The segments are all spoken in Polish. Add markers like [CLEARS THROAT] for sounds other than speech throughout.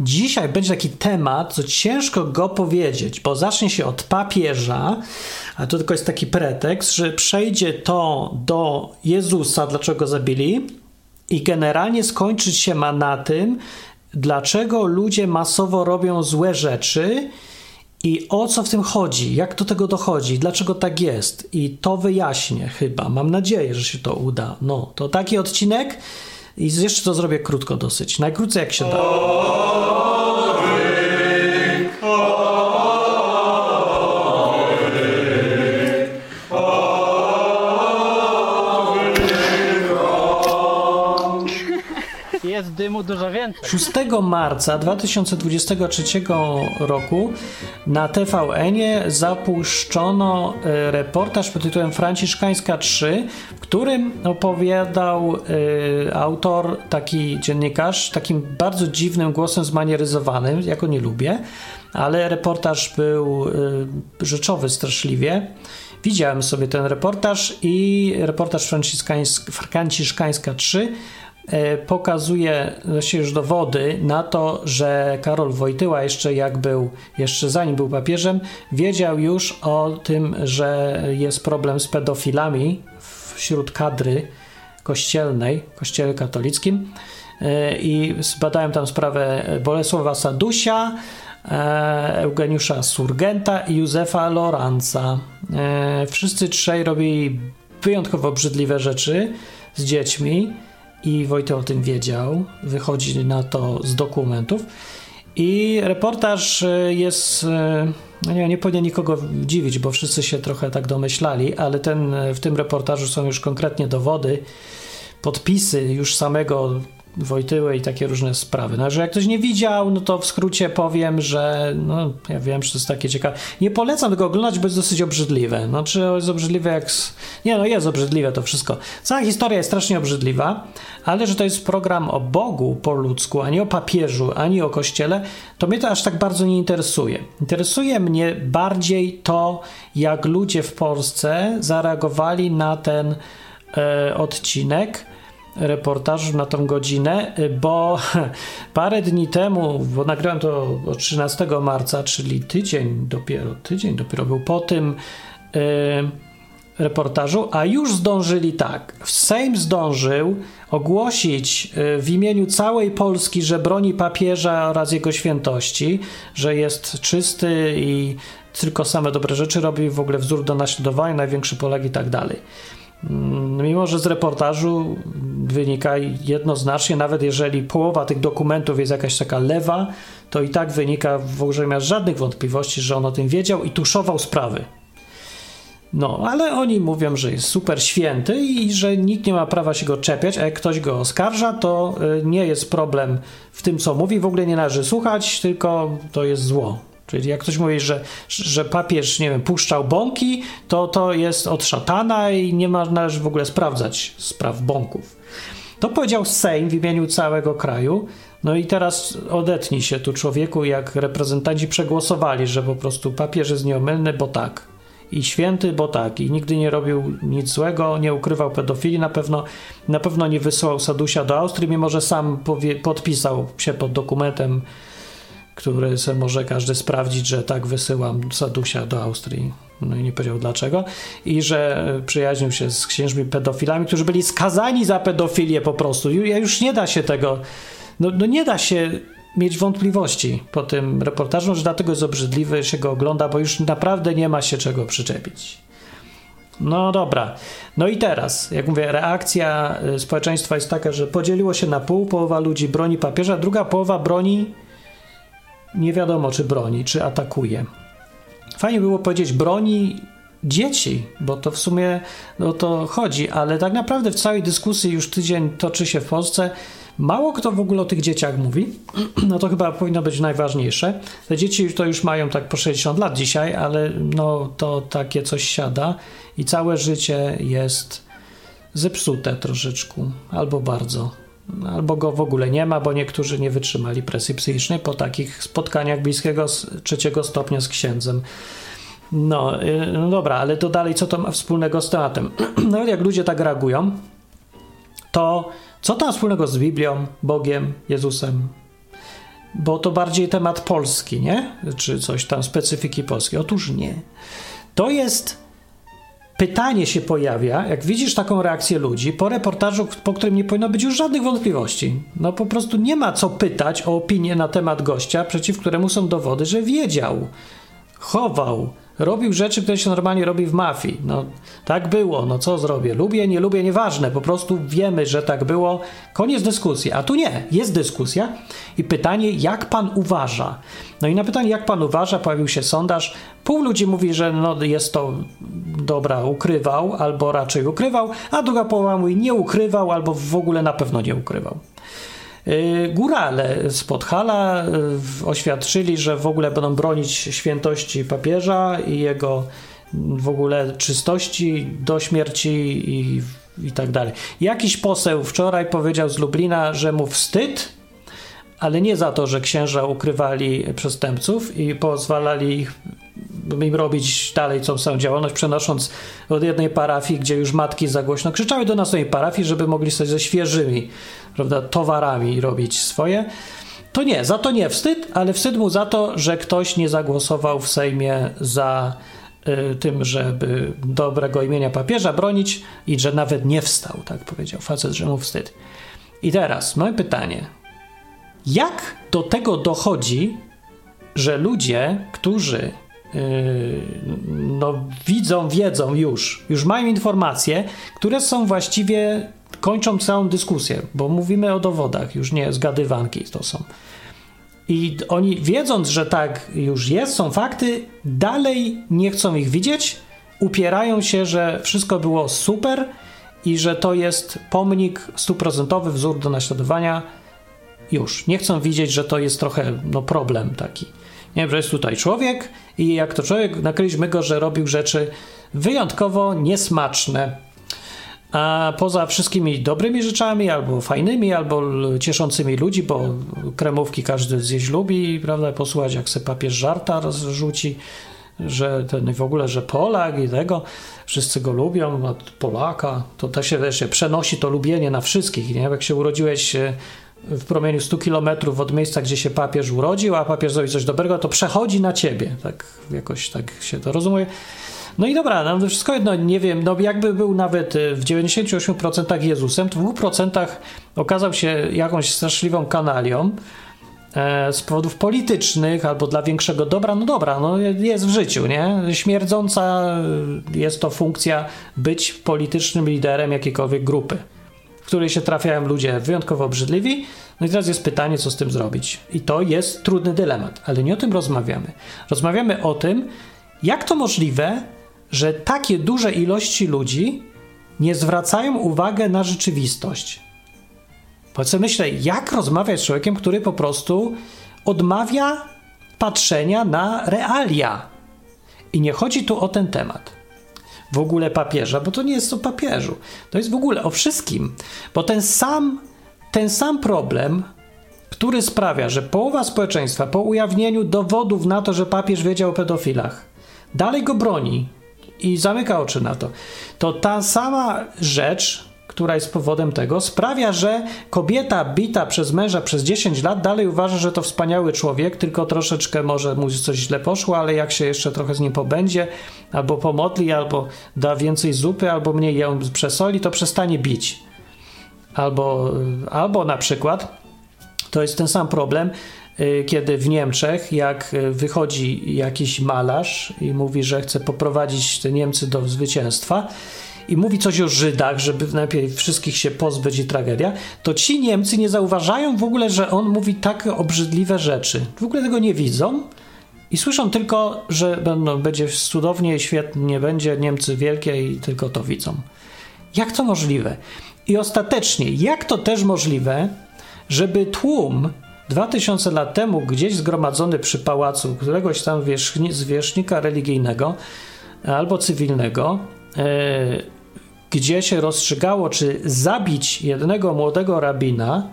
Dzisiaj będzie taki temat, co ciężko go powiedzieć, bo zacznie się od papieża, a to tylko jest taki pretekst, że przejdzie to do Jezusa, dlaczego zabili, i generalnie skończyć się ma na tym, dlaczego ludzie masowo robią złe rzeczy i o co w tym chodzi, jak do tego dochodzi, dlaczego tak jest. I to wyjaśnię chyba. Mam nadzieję, że się to uda. No, to taki odcinek. I jeszcze to zrobię krótko dosyć. Najkrócej jak się da. 6 marca 2023 roku na tvn zapuszczono e, reportaż pod tytułem Franciszkańska 3, w którym opowiadał y, autor, taki dziennikarz, takim bardzo dziwnym głosem zmanieryzowanym, jako nie lubię, ale reportaż był y, rzeczowy straszliwie. Widziałem sobie ten reportaż i reportaż Franciszkańska 3 E, pokazuje się już dowody na to, że Karol Wojtyła jeszcze jak był, jeszcze zanim był papieżem, wiedział już o tym, że jest problem z pedofilami wśród kadry kościelnej, kościele katolickim e, i zbadałem tam sprawę Bolesława Sadusia, e, Eugeniusza Surgenta i Józefa Loranca. Wszyscy trzej robili wyjątkowo obrzydliwe rzeczy z dziećmi i Wojtek o tym wiedział. Wychodzi na to z dokumentów. I reportaż e, jest. E, no nie, nie powinien nikogo dziwić, bo wszyscy się trochę tak domyślali, ale ten, w tym reportażu są już konkretnie dowody, podpisy już samego Wojtyły i takie różne sprawy. No, że jak ktoś nie widział, no to w skrócie powiem, że no, ja wiem, że to jest takie ciekawe. Nie polecam tego oglądać, bo jest dosyć obrzydliwe. Znaczy jest obrzydliwe jak... Nie, no jest obrzydliwe to wszystko. Cała historia jest strasznie obrzydliwa, ale że to jest program o Bogu po ludzku, a nie o papieżu, ani o Kościele, to mnie to aż tak bardzo nie interesuje. Interesuje mnie bardziej to, jak ludzie w Polsce zareagowali na ten e, odcinek, reportażu na tą godzinę, bo [LAUGHS] parę dni temu, bo nagrałem to 13 marca, czyli tydzień dopiero, tydzień dopiero był po tym yy, reportażu, a już zdążyli tak. Sejm zdążył ogłosić e, w imieniu całej Polski, że broni papieża oraz jego świętości, że jest czysty i tylko same dobre rzeczy robi, w ogóle wzór do naśladowania, największy Polak i tak dalej. Mm, mimo, że z reportażu wynika jednoznacznie, nawet jeżeli połowa tych dokumentów jest jakaś taka lewa, to i tak wynika, w ogóle nie żadnych wątpliwości, że on o tym wiedział i tuszował sprawy. No, ale oni mówią, że jest super święty i że nikt nie ma prawa się go czepiać, a jak ktoś go oskarża, to y, nie jest problem w tym, co mówi, w ogóle nie należy słuchać, tylko to jest zło. Czyli jak ktoś mówi, że, że papież, nie wiem, puszczał bąki, to to jest od szatana i nie ma, należy w ogóle sprawdzać spraw bąków. To powiedział Sejm w imieniu całego kraju. No i teraz odetnij się tu człowieku, jak reprezentanci przegłosowali, że po prostu papież jest nieomylny, bo tak. I święty, bo tak. I nigdy nie robił nic złego, nie ukrywał pedofilii, na pewno, na pewno nie wysłał Sadusia do Austrii, mimo że sam powie, podpisał się pod dokumentem który sobie może każdy sprawdzić, że tak wysyłam Sadusia do Austrii. No i nie powiedział dlaczego. I że przyjaźnił się z księżmi pedofilami, którzy byli skazani za pedofilię po prostu. Ja już nie da się tego, no, no nie da się mieć wątpliwości po tym reportażu, że dlatego jest obrzydliwy, się go ogląda, bo już naprawdę nie ma się czego przyczepić. No dobra. No i teraz, jak mówię, reakcja y, społeczeństwa jest taka, że podzieliło się na pół, połowa ludzi broni papieża, druga połowa broni nie wiadomo, czy broni, czy atakuje. Fajnie było powiedzieć broni dzieci, bo to w sumie o to chodzi, ale tak naprawdę w całej dyskusji już tydzień toczy się w Polsce. Mało kto w ogóle o tych dzieciach mówi. [CLEARS THROAT] No to chyba powinno być najważniejsze. Te dzieci to już mają tak po 60 lat dzisiaj, ale no to takie coś siada i całe życie jest zepsute troszeczkę albo bardzo albo go w ogóle nie ma, bo niektórzy nie wytrzymali presji psychicznej po takich spotkaniach bliskiego trzeciego stopnia z księdzem. No, y, no dobra, ale to dalej co to ma wspólnego z tematem? Nawet [CLEARS THROAT] jak ludzie tak reagują, to co to ma wspólnego z Biblią, Bogiem, Jezusem? bo to bardziej temat polski, nie? Czy coś tam, specyfiki polskiej. Otóż nie. To jest pytanie się pojawia, jak widzisz taką reakcję ludzi po reportażu, po którym nie powinno być już żadnych wątpliwości. No po prostu nie ma co pytać o opinię na temat gościa, przeciw któremu są dowody, że wiedział, chował, robił rzeczy, które się normalnie robi w mafii. No tak było, no co zrobię? Lubię, nie lubię, nieważne, po prostu wiemy, że tak było. Koniec dyskusji. A tu nie, jest dyskusja i pytanie, jak pan uważa? No i na pytanie, jak pan uważa, pojawił się sondaż. Pół ludzi mówi, że no jest to dobra, ukrywał, albo raczej ukrywał, a druga połowa mówi, nie ukrywał, albo w ogóle na pewno nie ukrywał. Y, górale z Podhala y, oświadczyli, że w ogóle będą bronić świętości papieża i jego w ogóle czystości do śmierci i, i tak dalej. Jakiś poseł wczoraj powiedział z Lublina, że mu wstyd, ale nie za to, że księża ukrywali przestępców i pozwalali ich im robić dalej tą samą działalność, przenosząc od jednej parafii, gdzie już matki za głośno krzyczały do następnej parafii, żeby mogli sobie ze świeżymi prawda, towarami robić swoje. To nie, za to nie wstyd, ale wstyd mu za to, że ktoś nie zagłosował w Sejmie za y, tym, żeby dobrego imienia papieża bronić i że nawet nie wstał, tak powiedział facet, że mu wstyd. I teraz moje pytanie. Jak do tego dochodzi, że ludzie, którzy Yy, no, widzą, wiedzą już, już mają informacje, które są właściwie, kończą całą dyskusję, bo mówimy o dowodach, już nie zgadywanki to są. I oni wiedząc, że tak już jest, są fakty, dalej nie chcą ich widzieć, upierają się, że wszystko było super i że to jest pomnik stuprocentowy, wzór do naśladowania. Już. Nie chcą widzieć, że to jest trochę no, problem taki. Nie, że jest tutaj człowiek i jak to człowiek, nakryliśmy go, że robił rzeczy wyjątkowo niesmaczne. A poza wszystkimi dobrymi rzeczami, albo fajnymi, albo cieszącymi ludzi, bo kremówki każdy zjeść lubi, prawda, posłuchać jak se papież żarta rozrzuci, że ten w ogóle, że Polak i tego, wszyscy go lubią, Polaka, to też się, też się przenosi to lubienie na wszystkich, nie? Jak się urodziłeś w promieniu 100 kilometrów od miejsca, gdzie się papież urodził, a papież zrobi coś dobrego, to przechodzi na ciebie. Tak jakoś tak się to rozumie. No i dobra, no wszystko jedno, nie wiem, no jakby był nawet y, w 98% Jezusem, to w 2% okazał się jakąś straszliwą kanalią e, z powodów politycznych albo dla większego dobra, no dobra, no jest w życiu, nie? Śmierdząca y, jest to funkcja być politycznym liderem jakiejkolwiek grupy w której się trafiają ludzie wyjątkowo obrzydliwi. No i teraz jest pytanie, co z tym zrobić. I to jest trudny dylemat, ale nie o tym rozmawiamy. Rozmawiamy o tym, jak to możliwe, że takie duże ilości ludzi nie zwracają uwagi na rzeczywistość. Bo co myślę, jak rozmawiać z człowiekiem, który po prostu odmawia patrzenia na realia. I nie chodzi tu o ten temat w ogóle papieża, bo to nie jest o papieżu. To jest w ogóle o wszystkim. Bo ten sam, ten sam problem, który sprawia, że połowa społeczeństwa po ujawnieniu dowodów na to, że papież wiedział o pedofilach, dalej go broni i zamyka oczy na to, to ta sama rzecz która jest powodem tego, sprawia, że kobieta bita przez męża przez 10 lat dalej uważa, że to wspaniały człowiek, tylko troszeczkę może mu coś źle poszło, ale jak się jeszcze trochę z nim pobędzie, albo pomodli, albo da więcej zupy, albo mniej ją przesoli, to przestanie bić. Albo, albo na przykład, to jest ten sam problem, y, kiedy w Niemczech, jak wychodzi jakiś malarz i mówi, że chce poprowadzić te Niemcy do zwycięstwa, i mówi coś o Żydach, żeby najpierw wszystkich się pozbyć i tragedia, to ci Niemcy nie zauważają w ogóle, że on mówi tak obrzydliwe rzeczy. W ogóle tego nie widzą i słyszą tylko, że będą, będzie cudownie, świetnie będzie, Niemcy wielkie i tylko to widzą. Jak to możliwe? I ostatecznie, jak to też możliwe, żeby tłum 2000 lat temu gdzieś zgromadzony przy pałacu któregoś tam zwierzchnika religijnego albo cywilnego gdzie się rozstrzygało, czy zabić jednego młodego rabina,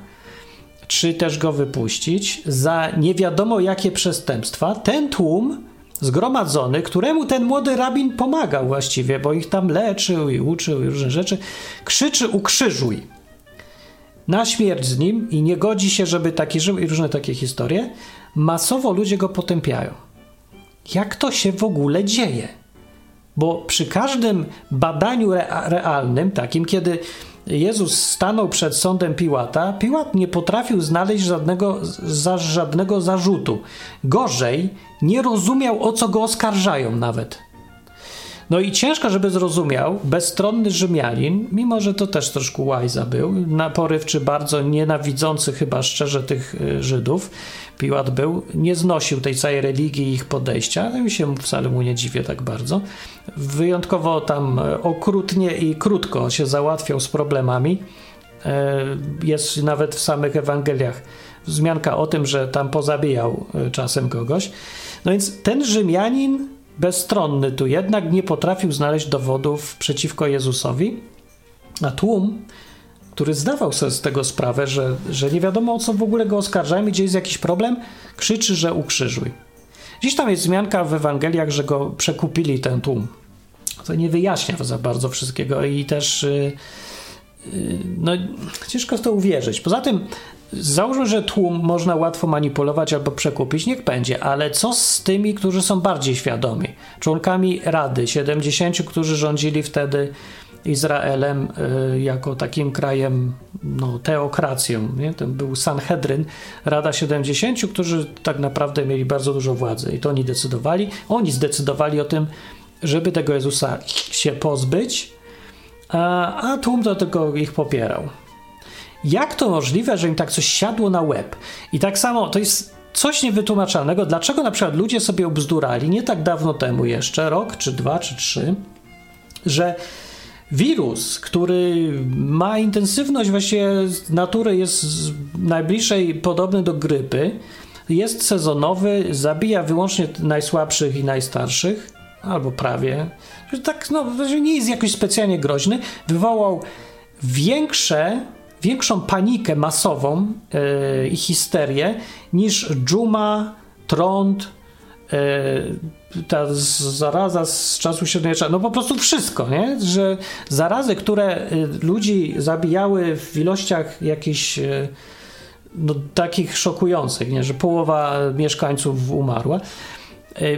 czy też go wypuścić za nie wiadomo jakie przestępstwa, ten tłum zgromadzony, któremu ten młody rabin pomagał właściwie, bo ich tam leczył i uczył i różne rzeczy, krzyczy ukrzyżuj. na śmierć z nim i nie godzi się, żeby taki żył i różne takie historie, masowo ludzie go potępiają. Jak to się w ogóle dzieje? Bo przy każdym badaniu realnym, takim, kiedy Jezus stanął przed sądem Piłata, Piłat nie potrafił znaleźć żadnego, za, żadnego zarzutu. Gorzej, nie rozumiał o co go oskarżają nawet. No i ciężko, żeby zrozumiał bezstronny Rzymianin, mimo że to też troszkę łajza był, naporywczy, bardzo nienawidzący chyba szczerze tych y, Żydów, Piłat był, nie znosił tej całej religii i ich podejścia, no i się wcale mu nie dziwię tak bardzo. Wyjątkowo tam e, okrutnie i krótko się załatwiał z problemami. E, jest nawet w samych Ewangeliach wzmianka o tym, że tam pozabijał e, czasem kogoś. No więc ten Rzymianin bezstronny tu jednak nie potrafił znaleźć dowodów przeciwko Jezusowi, a tłum, który zdawał sobie z tego sprawę, że, że nie wiadomo o co w ogóle go oskarżają i gdzie jest jakiś problem, krzyczy, że ukrzyżuj. Dziś tam jest zmianka w Ewangeliach, że go przekupili ten tłum. To nie wyjaśnia za bardzo wszystkiego i też yy, no, ciężko w to uwierzyć. Poza tym Załóżmy, że tłum można łatwo manipulować albo przekupić, niech będzie, ale co z tymi, którzy są bardziej świadomi? Członkami Rady, 70, którzy rządzili wtedy Izraelem y, jako takim krajem, no, teokracją. Nie? To był Sanhedryn, Rada 70, którzy tak naprawdę mieli bardzo dużo władzy i to oni decydowali. Oni zdecydowali o tym, żeby tego Jezusa się pozbyć, a, tłum to tylko ich popierał. Jak to możliwe, że im tak coś siadło na łeb? I tak samo to jest coś niewytłumaczalnego. Dlaczego na przykład ludzie sobie obzdurali nie tak dawno temu jeszcze, rok czy dwa czy trzy, że wirus, który ma intensywność właściwie natury jest najbliższej podobny do grypy, jest sezonowy, zabija wyłącznie najsłabszych i najstarszych, albo prawie. Tak, no, nie jest jakoś specjalnie groźny. Wywołał większe większą panikę masową yy, i histerię niż dżuma, trąd, yy, ta zaraza z czasu średniowiecza, no po prostu wszystko, nie? Że zarazy, które ludzi zabijały w ilościach jakichś no, takich szokujących, nie? że połowa mieszkańców umarła, E,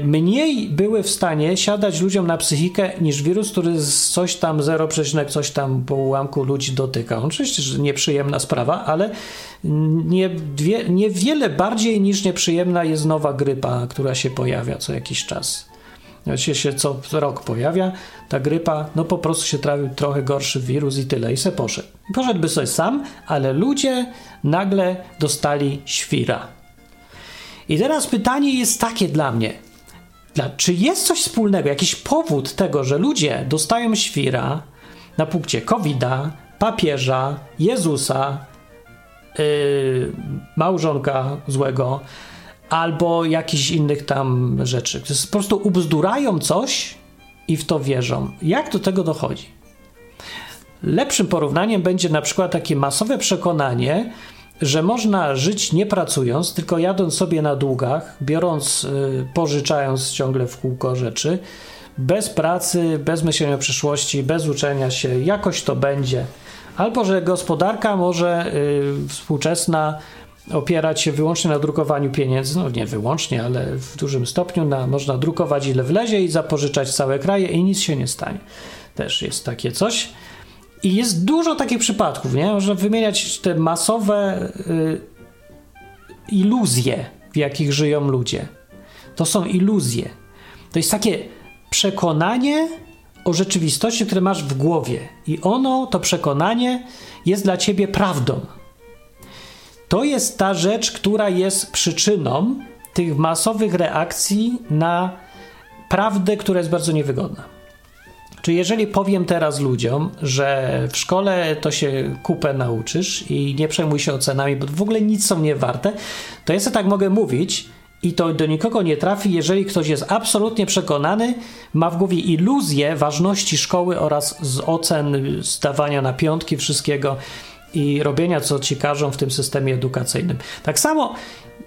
mniej były w stanie siadać ludziom na psychikę niż wirus, który coś tam 0, coś tam po ułamku ludzi dotyka. Oczywiście, że nieprzyjemna sprawa, ale nie, niewiele bardziej niż nieprzyjemna jest nowa grypa, która się pojawia co jakiś czas. Właściwie się co rok pojawia ta grypa, no po prostu się trafił trochę gorszy wirus i tyle, i se poszedł. Poszedłby sobie sam, ale ludzie nagle dostali świra. I teraz pytanie jest takie dla mnie. Czy jest coś wspólnego, jakiś powód tego, że ludzie dostają świra na punkcie COVID-a, papieża, Jezusa, yy, małżonka złego, albo jakichś innych tam rzeczy. Po prostu ubzdurają coś i w to wierzą. Jak do tego dochodzi? Lepszym porównaniem będzie na przykład takie masowe przekonanie, że można żyć nie pracując, tylko jadąc sobie na długach, biorąc, y, pożyczając ciągle w kółko rzeczy, bez pracy, bez myślenia o przyszłości, bez uczenia się, jakoś to będzie. Albo że gospodarka może y, współczesna opierać się wyłącznie na drukowaniu pieniędzy, no nie wyłącznie, ale w dużym stopniu na, można drukować ile wlezie i zapożyczać całe kraje i nic się nie stanie. Też jest takie coś. I jest dużo takich przypadków, nie? Można wymieniać te masowe y, iluzje, w jakich żyją ludzie. To są iluzje. To jest takie przekonanie o rzeczywistości, które masz w głowie. I ono, to przekonanie, jest dla ciebie prawdą. To jest ta rzecz, która jest przyczyną tych masowych reakcji na prawdę, która jest bardzo niewygodna. Czy jeżeli powiem teraz ludziom, że w szkole to się kupę nauczysz i nie przejmuj się ocenami, bo w ogóle nic są nie warte, to ja sobie tak mogę mówić i to do nikogo nie trafi, jeżeli ktoś jest absolutnie przekonany, ma w głowie iluzję ważności szkoły oraz z ocen, zdawania na piątki wszystkiego i robienia, co ci każą w tym systemie edukacyjnym. Tak samo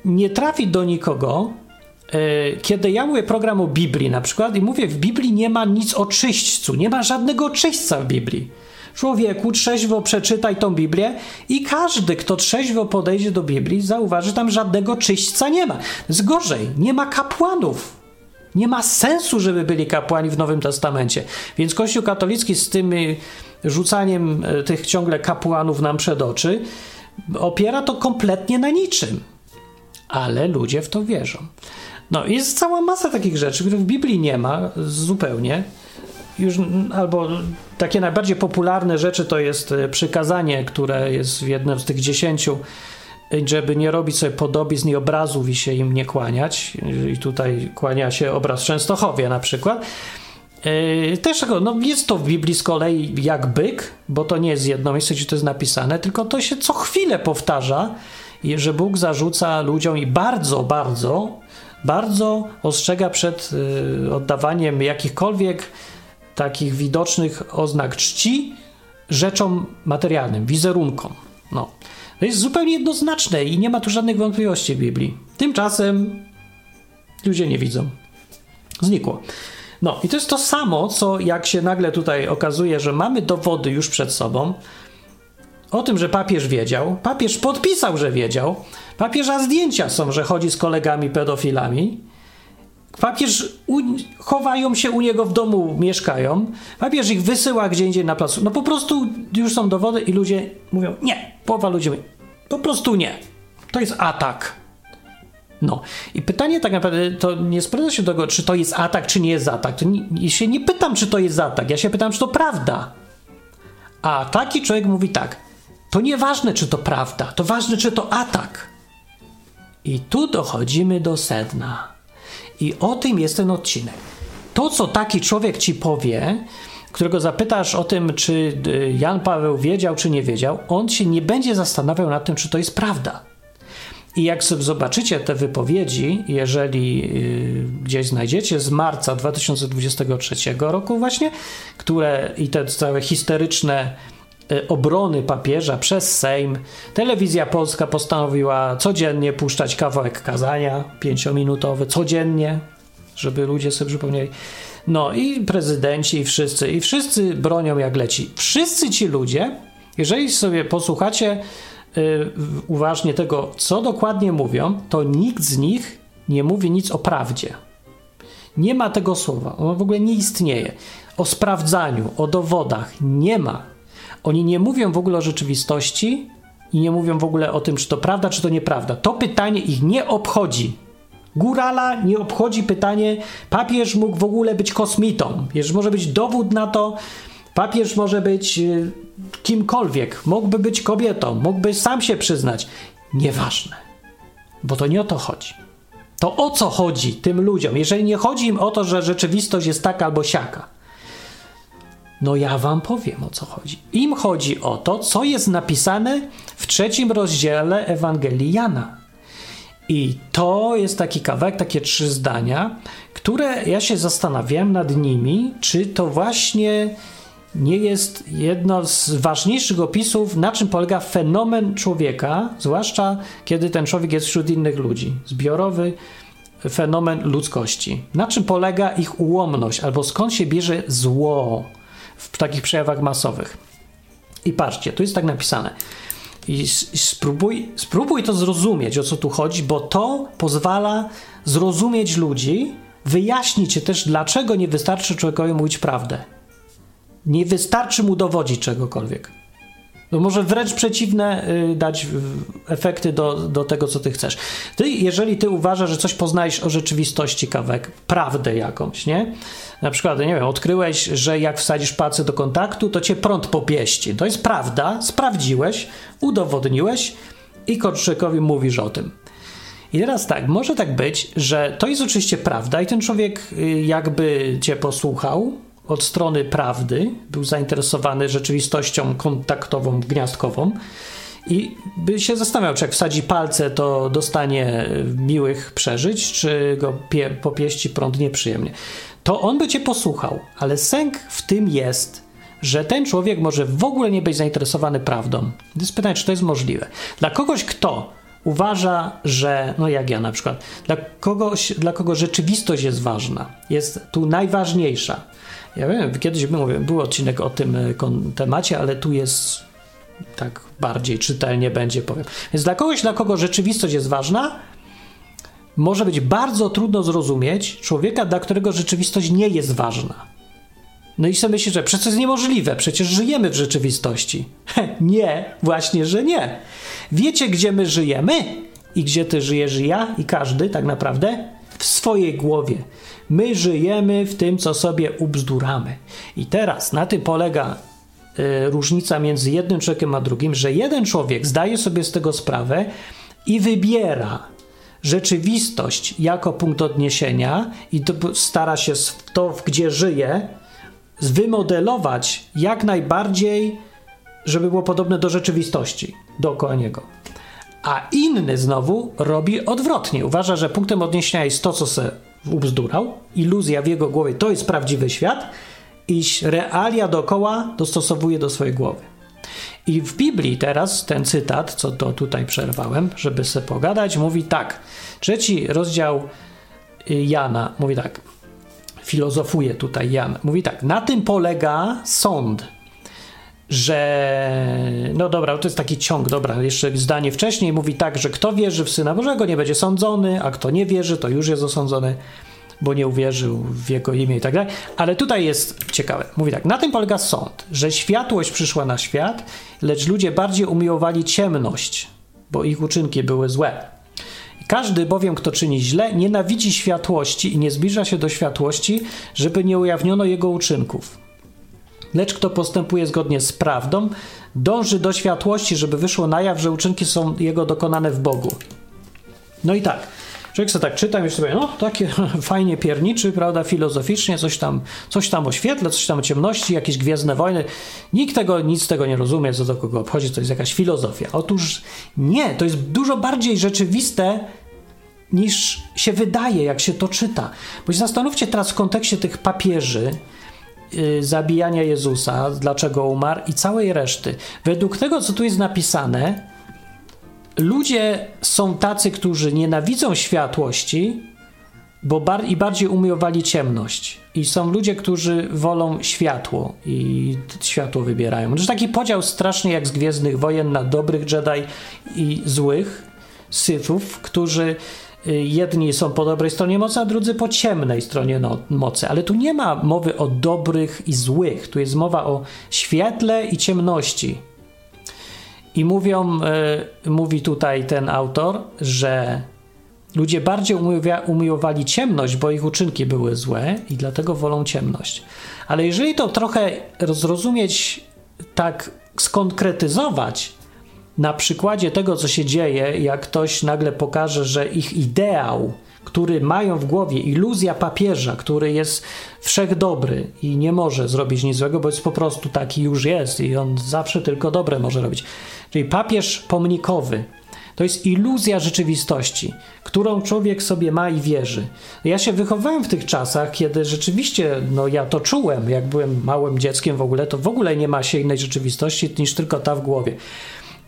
nie trafi do nikogo, kiedy ja mówię program o Biblii na przykład i mówię, w Biblii nie ma nic o czyśćcu, nie ma żadnego czyśćca w Biblii. Człowieku, trzeźwo przeczytaj tą Biblię i każdy, kto trzeźwo podejdzie do Biblii, zauważy, tam żadnego czyśćca nie ma. Z gorzej, nie ma kapłanów. Nie ma sensu, żeby byli kapłani w Nowym Testamencie. Więc Kościół katolicki z tym rzucaniem e, tych ciągle kapłanów nam przed oczy opiera to kompletnie na niczym. Ale ludzie w to wierzą. No, jest cała masa takich rzeczy, których w Biblii nie ma zupełnie. Już, albo takie najbardziej popularne rzeczy to jest e, przykazanie, które jest w jednym z tych dziesięciu, żeby nie robić sobie podobizn i obrazów i się im nie kłaniać. I tutaj kłania się obraz Częstochowie na przykład. Też no jest to w Biblii z kolei jak byk, bo to nie jest jedno miejsce, gdzie to jest napisane, tylko to się co chwilę powtarza, że Bóg zarzuca ludziom i bardzo, bardzo, bardzo ostrzega przed yy, oddawaniem jakichkolwiek takich widocznych oznak czci rzeczom materialnym, wizerunkom. No. To jest zupełnie jednoznaczne i nie ma tu żadnych wątpliwości w Biblii. Tymczasem ludzie nie widzą. Znikło. No i to jest to samo, co jak się nagle tutaj okazuje, że mamy dowody już przed sobą o tym, że papież wiedział. Papież podpisał, że wiedział. Papieża zdjęcia są, że chodzi z kolegami pedofilami. Papież u, chowają się u niego w domu, mieszkają. Papież ich wysyła gdzie indziej na placu. No po prostu już są dowody i ludzie mówią nie. Połowa ludzi mówi po prostu nie. To jest atak. No i pytanie tak naprawdę to nie sprowadza się do tego, czy to jest atak, czy nie jest atak. To nie, się nie pytam, czy to jest atak, ja się pytam, czy to prawda. A taki człowiek mówi tak, to nieważne, czy to prawda, to ważne, czy to atak. I tu dochodzimy do sedna. I o tym jest ten odcinek. To, co taki człowiek ci powie, którego zapytasz o tym, czy y, Jan Paweł wiedział, czy nie wiedział, on się nie będzie zastanawiał nad tym, czy to jest prawda. I jak sobie zobaczycie te wypowiedzi, jeżeli y, gdzieś znajdziecie z marca 2023 roku właśnie, które i te całe histeryczne obrony papieża przez Sejm, telewizja polska postanowiła codziennie puszczać kawałek kazania pięciominutowy, codziennie, żeby ludzie sobie przypomnieli. No i prezydenci, i wszyscy, i wszyscy bronią jak leci. Wszyscy ci ludzie, jeżeli sobie posłuchacie Y, uważnie tego, co dokładnie mówią, to nikt z nich nie mówi nic o prawdzie. Nie ma tego słowa, ono w ogóle nie istnieje. O sprawdzaniu, o dowodach nie ma. Oni nie mówią w ogóle o rzeczywistości i nie mówią w ogóle o tym, czy to prawda, czy to nieprawda. To pytanie ich nie obchodzi. Górala nie obchodzi pytanie, papież mógł w ogóle być kosmitą. Jeżeli może być dowód na to, Papież może być y, kimkolwiek, mógłby być kobietą, mógłby sam się przyznać. Nieważne, bo to nie o to chodzi. To o co chodzi tym ludziom? Jeżeli nie chodzi im o to, że rzeczywistość jest taka albo siaka, no ja wam powiem o co chodzi. Im chodzi o to, co jest napisane w trzecim rozdziale Ewangelii Jana. I to jest taki kawałek, takie trzy zdania, które ja się zastanawiałem nad nimi, czy to właśnie nie jest jedno z ważniejszych opisów, na czym polega fenomen człowieka, zwłaszcza kiedy ten człowiek jest wśród innych ludzi. Zbiorowy fenomen ludzkości. Na czym polega ich ułomność, albo skąd się bierze zło w takich przejawach masowych. I patrzcie, tu jest tak napisane. I spróbuj, spróbuj to zrozumieć, o co tu chodzi, bo to pozwala zrozumieć ludzi, wyjaśnić też, dlaczego nie wystarczy człowiekowi mówić prawdę. Nie wystarczy mu dowodzić czegokolwiek. No może wręcz przeciwne y, dać efekty do, do tego, co ty chcesz. Ty, jeżeli ty uważasz, że coś poznajesz o rzeczywistości kawek, prawdę jakąś, nie? Na przykład, nie wiem, odkryłeś, że jak wsadzisz palce do kontaktu, to cię prąd popieści. To jest prawda, sprawdziłeś, udowodniłeś i Korczykowi mówisz o tym. I teraz tak, może tak być, że to jest oczywiście prawda i ten człowiek y, jakby cię posłuchał, od strony prawdy, był zainteresowany rzeczywistością kontaktową, gniazdkową i by się zastanawiał, czy jak wsadzi palce, to dostanie miłych przeżyć, czy go pie, popieści prąd nieprzyjemnie. To on by cię posłuchał, ale sęk w tym jest, że ten człowiek może w ogóle nie być zainteresowany prawdą. To jest pytanie, czy to jest możliwe. Dla kogoś, kto uważa, że, no jak ja na przykład, dla kogoś, dla kogo rzeczywistość jest ważna, jest tu najważniejsza. Ja wiem, kiedyś mówię, był odcinek o tym e, temacie, ale tu jest tak bardziej czytelnie będzie powiem. Więc dla kogoś, dla kogo rzeczywistość jest ważna, może być bardzo trudno zrozumieć człowieka, dla którego rzeczywistość nie jest ważna. No i sobie myśli, że przecież to jest niemożliwe, przecież żyjemy w rzeczywistości. [LAUGHS] nie, właśnie, że nie. Wiecie, gdzie my żyjemy i gdzie ty żyjesz ja i każdy tak naprawdę? W swojej głowie. My żyjemy w tym, co sobie ubzduramy. I teraz na tym polega y, różnica między jednym człowiekiem a drugim, że jeden człowiek zdaje sobie z tego sprawę i wybiera rzeczywistość jako punkt odniesienia i stara się to, gdzie żyje, wymodelować jak najbardziej, żeby było podobne do rzeczywistości dookoła niego. A inny znowu robi odwrotnie. Uważa, że punktem odniesienia jest to, co se ubzdurał, iluzja w jego głowie to jest prawdziwy świat, iż realia dookoła dostosowuje do swojej głowy. I w Biblii teraz ten cytat, co to tutaj przerwałem, żeby se pogadać, mówi tak. Trzeci rozdział y, Jana mówi tak. Filozofuje tutaj Jan. Mówi tak. Na tym polega sąd że no dobra, to jest taki ciąg, dobra, jeszcze zdanie wcześniej mówi tak, że kto wierzy w Syna Bożego nie będzie sądzony, a kto nie wierzy, to już jest osądzony, bo nie uwierzył w Jego imię i tak dalej. Ale tutaj jest ciekawe. Mówi tak, na tym polega sąd, że światłość przyszła na świat, lecz ludzie bardziej umiłowali ciemność, bo ich uczynki były złe. Każdy bowiem, kto czyni źle, nienawidzi światłości i nie zbliża się do światłości, żeby nie ujawniono jego uczynków. Lecz kto postępuje zgodnie z prawdą, dąży do światłości, żeby wyszło na jaw, że uczynki są jego dokonane w Bogu. No i tak. Człowiek sobie tak czyta i sobie, no takie [LAUGHS] fajnie pierniczy, prawda, filozoficznie, coś tam, coś tam o świetle, coś tam o ciemności, jakieś gwiezdne wojny. Nikt tego, nic tego nie rozumie, co do kogo obchodzi, to jest jakaś filozofia. Otóż nie, to jest dużo bardziej rzeczywiste niż się wydaje, jak się to czyta. Bo się zastanówcie teraz w kontekście tych papieży, zabijania Jezusa, dlaczego umarł i całej reszty. Według tego, co tu jest napisane, ludzie są tacy, którzy nienawidzą światłości, bo bar i bardziej umiłowali ciemność. I są ludzie, którzy wolą światło i światło wybierają. Jest taki podział strasznie jak z Gwiezdnych Wojen na dobrych Jedi i złych Sithów, którzy Y, jedni są po dobrej stronie mocy, a drudzy po ciemnej stronie no, mocy. Ale tu nie ma mowy o dobrych i złych. Tu jest mowa o świetle i ciemności. I mówią, y, mówi tutaj ten autor, że ludzie bardziej umiłowali ciemność, bo ich uczynki były złe i dlatego wolą ciemność. Ale jeżeli to trochę zrozumieć, tak skonkretyzować, na przykładzie tego, co się dzieje, jak ktoś nagle pokaże, że ich ideał, który mają w głowie, iluzja papieża, który jest wszechdobry i nie może zrobić nic złego, bo jest po prostu taki już jest i on zawsze tylko dobre może robić. Czyli papież pomnikowy. To jest iluzja rzeczywistości, którą człowiek sobie ma i wierzy. Ja się wychowałem w tych czasach, kiedy rzeczywiście, no ja to czułem, jak byłem małym dzieckiem w ogóle, to w ogóle nie ma się innej rzeczywistości niż tylko ta w głowie.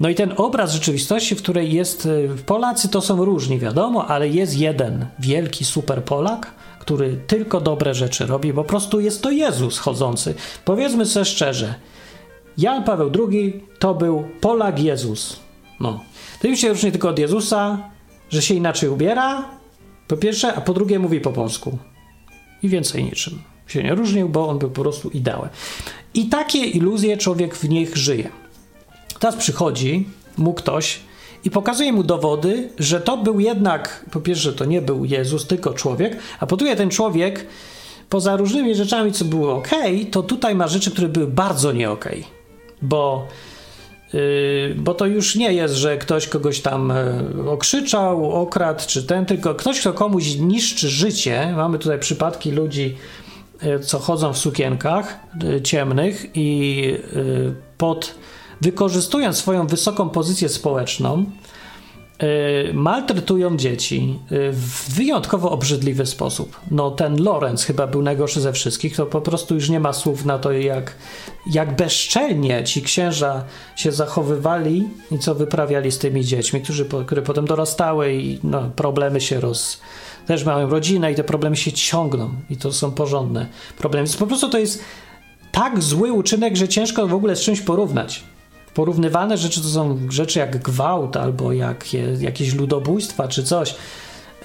No i ten obraz rzeczywistości, w której jest y, Polacy, to są różni, wiadomo, ale jest jeden wielki super Polak, który tylko dobre rzeczy robi, po prostu jest to Jezus chodzący. Powiedzmy sobie szczerze, Jan Paweł II to był Polak Jezus. No. Tym się różni tylko od Jezusa, że się inaczej ubiera, po pierwsze, a po drugie mówi po polsku. I więcej niczym się nie różnił, bo on był po prostu ideałem. I takie iluzje człowiek w nich żyje. Teraz przychodzi mu ktoś i pokazuje mu dowody, że to był jednak, po pierwsze, to nie był Jezus, tylko człowiek, a po drugie, ten człowiek, poza różnymi rzeczami, co było ok, to tutaj ma rzeczy, które były bardzo nie ok, bo. Yy, bo to już nie jest, że ktoś kogoś tam yy, okrzyczał, okradł, czy ten, tylko ktoś, kto komuś niszczy życie. Mamy tutaj przypadki ludzi, yy, co chodzą w sukienkach y, ciemnych i pod wykorzystując swoją wysoką pozycję społeczną y, maltretują dzieci y, w wyjątkowo obrzydliwy sposób. No ten Lorenz chyba był najgorszy ze wszystkich, to po prostu już nie ma słów na to, jak, jak bezczelnie ci księża się zachowywali i co wyprawiali z tymi dziećmi, którzy, które potem dorastały i no, problemy się roz... Też mają rodzinę i te problemy się ciągną i to są porządne problemy. Więc po prostu to jest tak zły uczynek, że ciężko w ogóle z czymś porównać porównywane rzeczy to są rzeczy jak gwałt albo jak, jakieś ludobójstwa czy coś.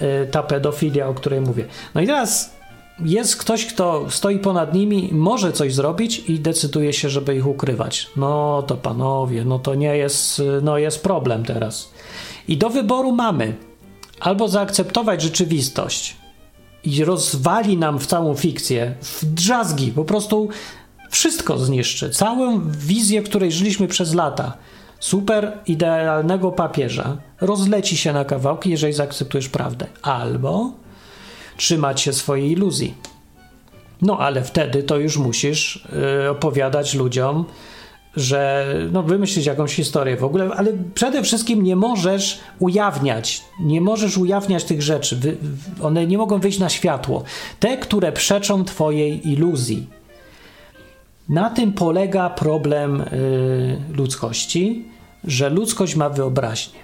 Y, ta pedofilia, o której mówię. No i teraz jest ktoś, kto stoi ponad nimi, może coś zrobić i decyduje się, żeby ich ukrywać. No to panowie, no to nie jest, no jest problem teraz. I do wyboru mamy albo zaakceptować rzeczywistość i rozwali nam w całą fikcję, w drzazgi, po prostu wszystko zniszczy. Całą wizję, w której żyliśmy przez lata, super idealnego papieża, rozleci się na kawałki, jeżeli zaakceptujesz prawdę. Albo trzymać się swojej iluzji. No ale wtedy to już musisz yy, opowiadać ludziom, że no, wymyślić jakąś historię w ogóle, ale przede wszystkim nie możesz ujawniać, nie możesz ujawniać tych rzeczy. Wy, one nie mogą wyjść na światło. Te, które przeczą twojej iluzji. Na tym polega problem y, ludzkości, że ludzkość ma wyobraźnię.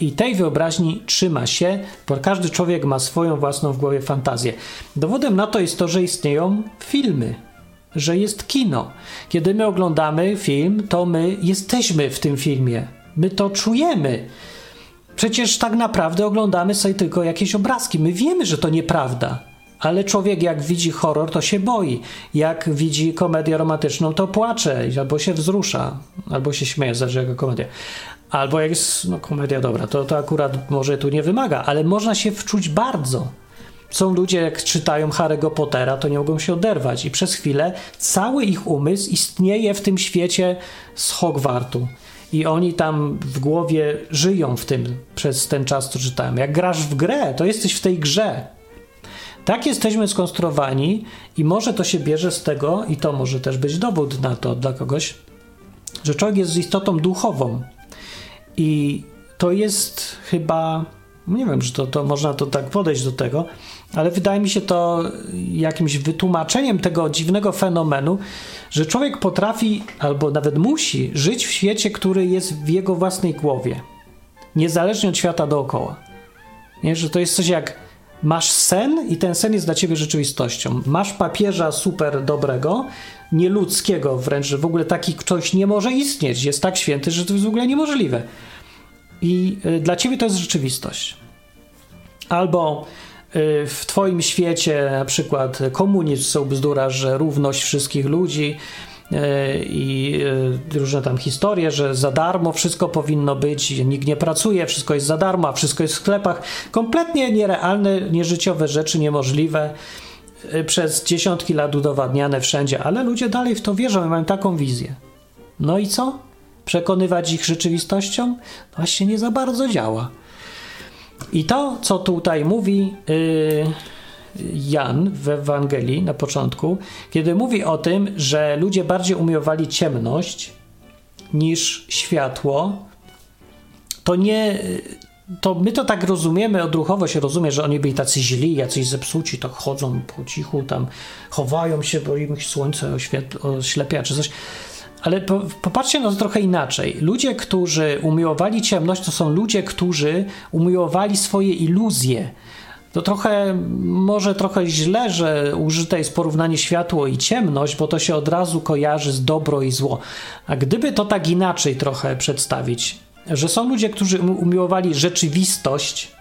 I tej wyobraźni trzyma się, bo każdy człowiek ma swoją własną w głowie fantazję. Dowodem na to jest to, że istnieją filmy, że jest kino. Kiedy my oglądamy film, to my jesteśmy w tym filmie. My to czujemy. Przecież tak naprawdę oglądamy sobie tylko jakieś obrazki. My wiemy, że to nieprawda. Ale człowiek, jak widzi horror, to się boi. Jak widzi komedię romantyczną, to płacze, albo się wzrusza, albo się śmieje, zależy jaka komedia. Albo jak jest no, komedia dobra, to, to akurat może tu nie wymaga, ale można się wczuć bardzo. Są ludzie, jak czytają Harry'ego Pottera, to nie mogą się oderwać, i przez chwilę cały ich umysł istnieje w tym świecie z Hogwartu. I oni tam w głowie żyją w tym przez ten czas, co czytałem. Jak grasz w grę, to jesteś w tej grze. Tak jesteśmy skonstruowani i może to się bierze z tego, i to może też być dowód na to dla kogoś, że człowiek jest istotą duchową. I to jest chyba, nie wiem, że to, to można to tak podejść do tego, ale wydaje mi się to jakimś wytłumaczeniem tego dziwnego fenomenu, że człowiek potrafi albo nawet musi żyć w świecie, który jest w jego własnej głowie, niezależnie od świata dookoła. Nie, że to jest coś jak Masz sen i ten sen jest dla ciebie rzeczywistością. Masz papieża super dobrego, nieludzkiego wręcz, że w ogóle taki ktoś nie może istnieć. Jest tak święty, że to jest w ogóle niemożliwe. I y, dla ciebie to jest rzeczywistość. Albo y, w twoim świecie na przykład komunizm są bzdura, że równość wszystkich ludzi, i e, różne tam historie, że za darmo wszystko powinno być, nikt nie pracuje, wszystko jest za darmo, a wszystko jest w sklepach. Kompletnie nierealne, nieżyciowe rzeczy, niemożliwe e, przez dziesiątki lat udowadniane wszędzie, ale ludzie dalej w to wierzą i mają taką wizję. No i co? Przekonywać ich rzeczywistością? Właśnie nie za bardzo działa. I to, co tutaj mówi, yy, Jan w Ewangelii na początku, kiedy mówi o tym, że ludzie bardziej umiłowali ciemność niż światło, to nie. To my to tak rozumiemy, odruchowo się rozumie, że oni byli tacy źli, jacyś zepsuci, tak chodzą po cichu, tam chowają się, bo im słońce oślepia czy coś. Ale po, popatrzcie na to trochę inaczej. Ludzie, którzy umiłowali ciemność, to są ludzie, którzy umiłowali swoje iluzje to trochę, może trochę źle, że użyte jest porównanie światło i ciemność, bo to się od razu kojarzy z dobro i zło. A gdyby to tak inaczej trochę przedstawić, że są ludzie, którzy umiłowali rzeczywistość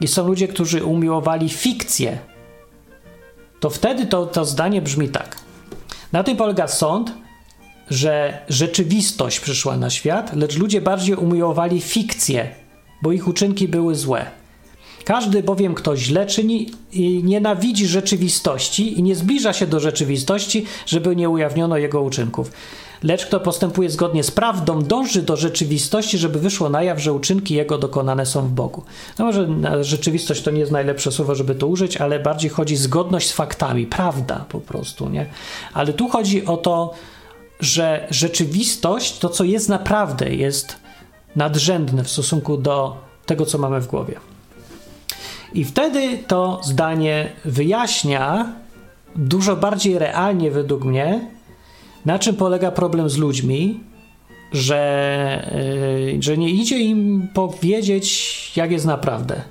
i są ludzie, którzy umiłowali fikcję, to wtedy to, to zdanie brzmi tak. Na tym polega sąd, że rzeczywistość przyszła na świat, lecz ludzie bardziej umiłowali fikcję, bo ich uczynki były złe. Każdy bowiem, kto źle czyni nienawidzi rzeczywistości i nie zbliża się do rzeczywistości, żeby nie ujawniono jego uczynków. Lecz kto postępuje zgodnie z prawdą, dąży do rzeczywistości, żeby wyszło na jaw, że uczynki jego dokonane są w Bogu. No może rzeczywistość to nie jest najlepsze słowo, żeby to użyć, ale bardziej chodzi zgodność z faktami, prawda po prostu, nie? Ale tu chodzi o to, że rzeczywistość, to co jest naprawdę, jest nadrzędne w stosunku do tego, co mamy w głowie. I wtedy to zdanie wyjaśnia dużo bardziej realnie, według mnie, na czym polega problem z ludźmi, że, yy, że nie idzie im powiedzieć, jak jest naprawdę.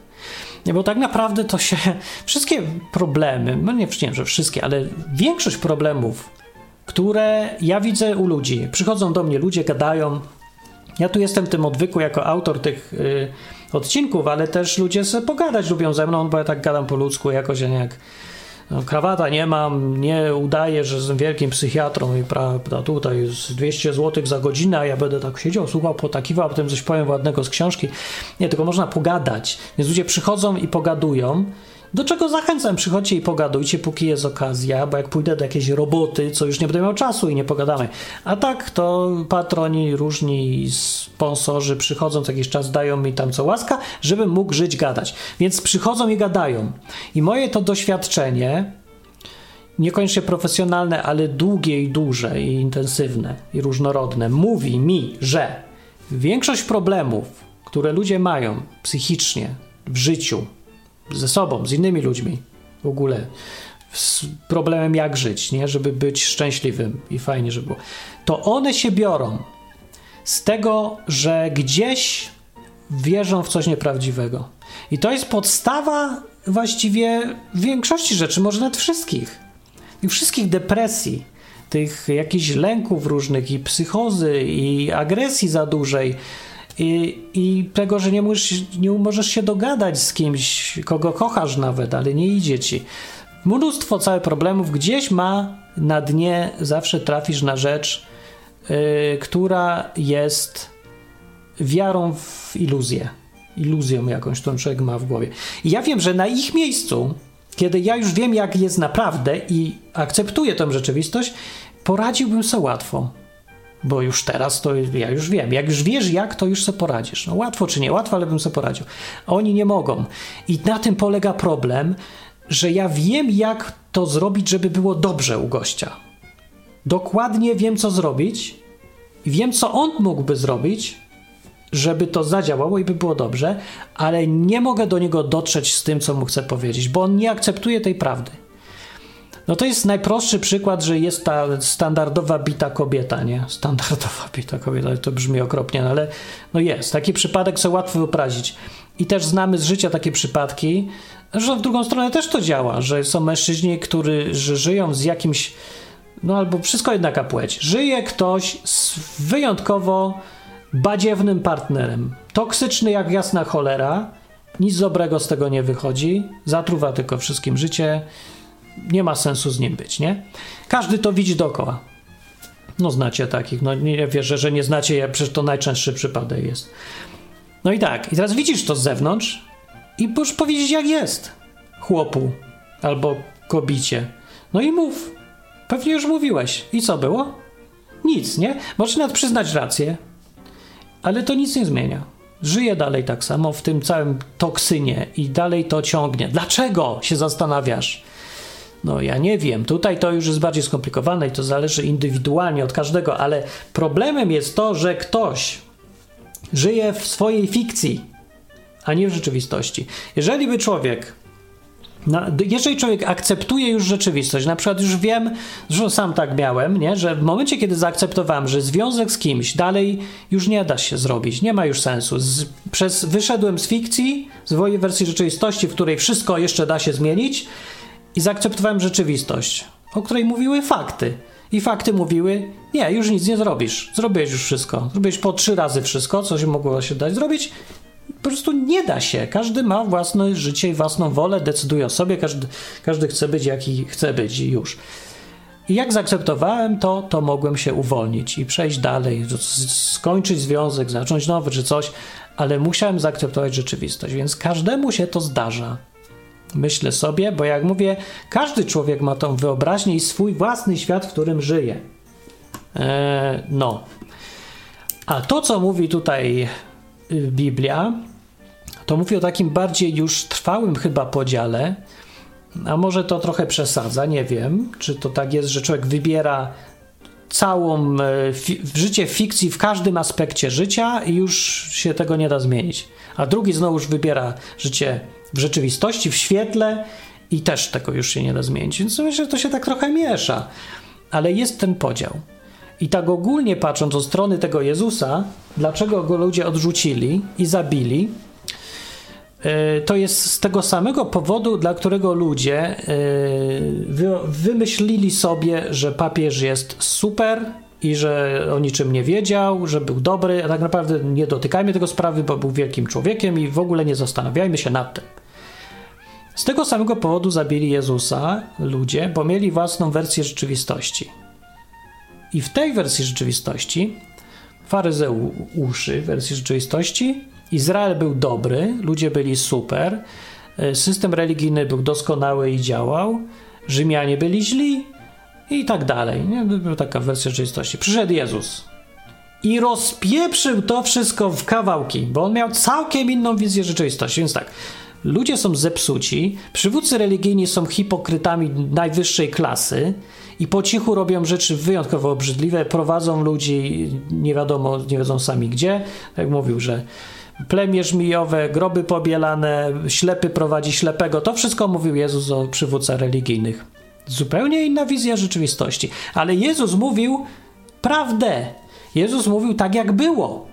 Bo tak naprawdę to się [LAUGHS] wszystkie problemy, no nie, nie że wszystkie, ale większość problemów, które ja widzę u ludzi, przychodzą do mnie ludzie, gadają. Ja tu jestem tym odwyku jako autor tych y, odcinków, ale też ludzie sobie pogadać lubią ze mną, bo ja tak gadam po ludzku, jakoś nie jak no, krawata nie mam, nie udaję, że jestem wielkim psychiatrą i prawda, tutaj jest 200 zł za godzinę, a ja będę tak siedział, słuchał, potakiwał, a potem coś powiem ładnego z książki. Nie, tylko można pogadać. Więc ludzie przychodzą i pogadują do czego zachęcam, przychodźcie i pogadujcie, póki jest okazja, bo jak pójdę do jakiejś roboty, co już nie będę miał czasu i nie pogadamy. A tak, to patroni, różni sponsorzy przychodzą co jakiś czas, dają mi tam co łaska, żebym mógł żyć, gadać. Więc przychodzą i gadają. I moje to doświadczenie, niekoniecznie profesjonalne, ale długie i duże i intensywne i różnorodne, mówi mi, że większość problemów, które ludzie mają psychicznie w życiu, ze sobą, z innymi ludźmi w ogóle. Z problemem, jak żyć, nie? żeby być szczęśliwym i fajnie, żeby było. To one się biorą z tego, że gdzieś wierzą w coś nieprawdziwego. I to jest podstawa właściwie większości rzeczy, może nawet wszystkich. I wszystkich depresji, tych jakichś lęków różnych, i psychozy, i agresji za dużej, i, i tego, że nie możesz, nie możesz się dogadać z kimś, kogo kochasz nawet, ale nie idzie ci. Mnóstwo całych problemów gdzieś ma na dnie, zawsze trafisz na rzecz, yy, która jest wiarą w iluzję. Iluzją jakąś, którą człowiek ma w głowie. I ja wiem, że na ich miejscu, kiedy ja już wiem, jak jest naprawdę i akceptuję tę rzeczywistość, poradziłbym sobie łatwo bo już teraz to ja już wiem. Jak już wiesz jak, to już sobie poradzisz. No łatwo czy nie łatwo, ale bym sobie poradził. Oni nie mogą. I na tym polega problem, że ja wiem jak to zrobić, żeby było dobrze u gościa. Dokładnie wiem co zrobić wiem co on mógłby zrobić, żeby to zadziałało i by było dobrze, ale nie mogę do niego dotrzeć z tym, co mu chcę powiedzieć, bo on nie akceptuje tej prawdy. No to jest najprostszy przykład, że jest ta standardowa bita kobieta, nie? Standardowa [LAUGHS] bita kobieta, to brzmi okropnie, no ale no jest. Taki przypadek sobie łatwo wyobrazić. I też znamy z życia takie przypadki, że w drugą stronę też to działa, że są mężczyźni, którzy żyją z jakimś, no albo wszystko jednaka płeć. Żyje ktoś z wyjątkowo badziewnym partnerem. Toksyczny jak jasna cholera, nic dobrego z tego nie wychodzi, zatruwa tylko wszystkim życie, nie ma sensu z nim być, nie? Każdy to widzi dookoła. No znacie takich, no nie wierzę, że nie znacie, je, przecież to najczęstszy przypadek jest. No i tak, i teraz widzisz to z zewnątrz i możesz powiedzieć jak jest chłopu albo kobicie. No i mów. Pewnie już mówiłeś. I co było? Nic, nie? Możesz nawet przyznać rację, ale to nic nie zmienia. Żyje dalej tak samo w tym całym toksynie i dalej to ciągnie. Dlaczego się zastanawiasz? No ja nie wiem, tutaj to już jest bardziej skomplikowane i to zależy indywidualnie od każdego, ale problemem jest to, że ktoś żyje w swojej fikcji, a nie w rzeczywistości. Jeżeli by człowiek no, jeżeli człowiek akceptuje już rzeczywistość, na przykład już wiem, że sam tak miałem, nie? że w momencie, kiedy zaakceptowałem, że związek z kimś dalej już nie da się zrobić, nie ma już sensu. Z, przez, wyszedłem z fikcji, z swojej wersji rzeczywistości, w której wszystko jeszcze da się zmienić i zaakceptowałem rzeczywistość, o której mówiły fakty. I fakty mówiły, nie, już nic nie zrobisz. Zrobiłeś już wszystko. Zrobiłeś po trzy razy wszystko, co się mogło się dać zrobić. Po prostu nie da się. Każdy ma własne życie i własną wolę, decyduje o sobie, każdy, każdy chce być jaki chce być i już. I jak zaakceptowałem to, to mogłem się uwolnić i przejść dalej, skończyć związek, zacząć nowy czy coś, ale musiałem zaakceptować rzeczywistość, więc każdemu się to zdarza. Myślę sobie, bo jak mówię, każdy człowiek ma tą wyobraźnię i swój własny świat, w którym żyje. Eee, no. A to, co mówi tutaj y, Biblia, to mówi o takim bardziej już trwałym chyba podziale, a może to trochę przesadza, nie wiem, czy to tak jest, że człowiek wybiera całą e, fi życie fikcji w każdym aspekcie życia i już się tego nie da zmienić. A drugi znowuż wybiera życie w rzeczywistości, w świetle i też tego już się nie da zmienić. Więc myślę, że to się tak trochę miesza. Ale jest ten podział. I tak ogólnie patrząc od strony tego Jezusa, dlaczego go ludzie odrzucili i zabili, e, to jest z tego samego powodu, dla którego ludzie e, wymyślili sobie, że papież jest super i że o niczym nie wiedział, że był dobry, a tak naprawdę nie dotykajmy tego sprawy, bo był wielkim człowiekiem i w ogóle nie zastanawiajmy się nad tym. Z tego samego powodu zabili Jezusa ludzie, bo mieli własną wersję rzeczywistości. I w tej wersji rzeczywistości, faryzeuszy wersji rzeczywistości, Izrael był dobry, ludzie byli super, e, system religijny był doskonały i działał, Rzymianie byli źli i tak dalej. Nie? Była taka wersja rzeczywistości. Przyszedł Jezus i rozpieprzył to wszystko w kawałki, bo on miał całkiem inną wizję rzeczywistości. Więc tak, ludzie są zepsuci, przywódcy religijni są hipokrytami najwyższej klasy, i po cichu robią rzeczy wyjątkowo obrzydliwe, prowadzą ludzi nie wiadomo, nie wiedzą sami gdzie. Jak mówił, że plemię żmijowe, groby pobielane, ślepy prowadzi ślepego. To wszystko mówił Jezus o przywódcach religijnych. Zupełnie inna wizja rzeczywistości. Ale Jezus mówił prawdę. Jezus mówił tak, jak było.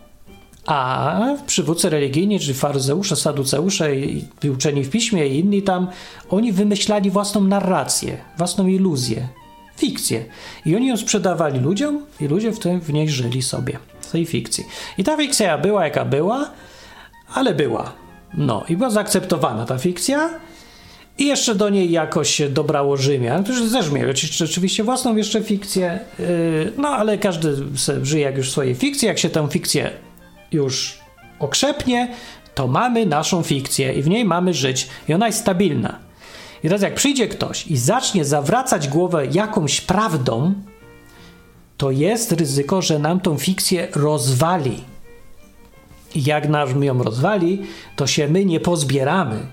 A przywódcy religijni, czyli faryzeusze, saduceusze i uczeni w piśmie i inni tam, oni wymyślali własną narrację, własną iluzję, fikcję. I oni ją sprzedawali ludziom i ludzie w, tym, w niej żyli sobie, w tej fikcji. I ta fikcja była jaka była, ale była. No i była zaakceptowana ta fikcja i jeszcze do niej jakoś się dobrało Rzymian, którzy też mieli oczywiście własną jeszcze fikcję, yy, no ale każdy żyje jak już w swojej fikcji, jak się tę fikcję już okrzepnie, to mamy naszą fikcję i w niej mamy żyć i ona jest stabilna. I teraz jak przyjdzie ktoś i zacznie zawracać głowę jakąś prawdą, to jest ryzyko, że nam tą fikcję rozwali. I jak nam ją rozwali, to się my nie pozbieramy.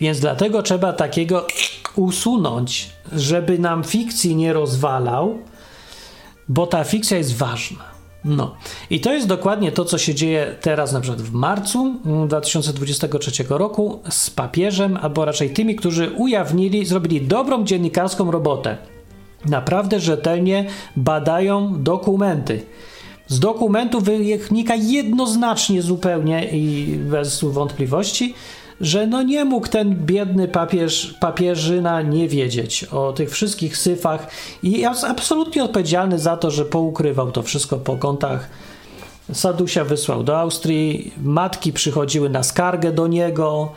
Więc dlatego trzeba takiego usunąć, żeby nam fikcji nie rozwalał, bo ta fikcja jest ważna. No i to jest dokładnie to, co się dzieje teraz, na przykład w marcu 2023 mm, roku z papieżem, albo raczej tymi, którzy ujawnili, zrobili dobrą dziennikarską robotę. Naprawdę rzetelnie badają dokumenty. Z dokumentów wynika jednoznacznie zupełnie i bez wątpliwości, że no nie mógł ten biedny papież, papieżyna nie wiedzieć o tych wszystkich syfach i jest absolutnie odpowiedzialny za to, że poukrywał to wszystko po kątach. Sadusia wysłał do Austrii, matki przychodziły na skargę do niego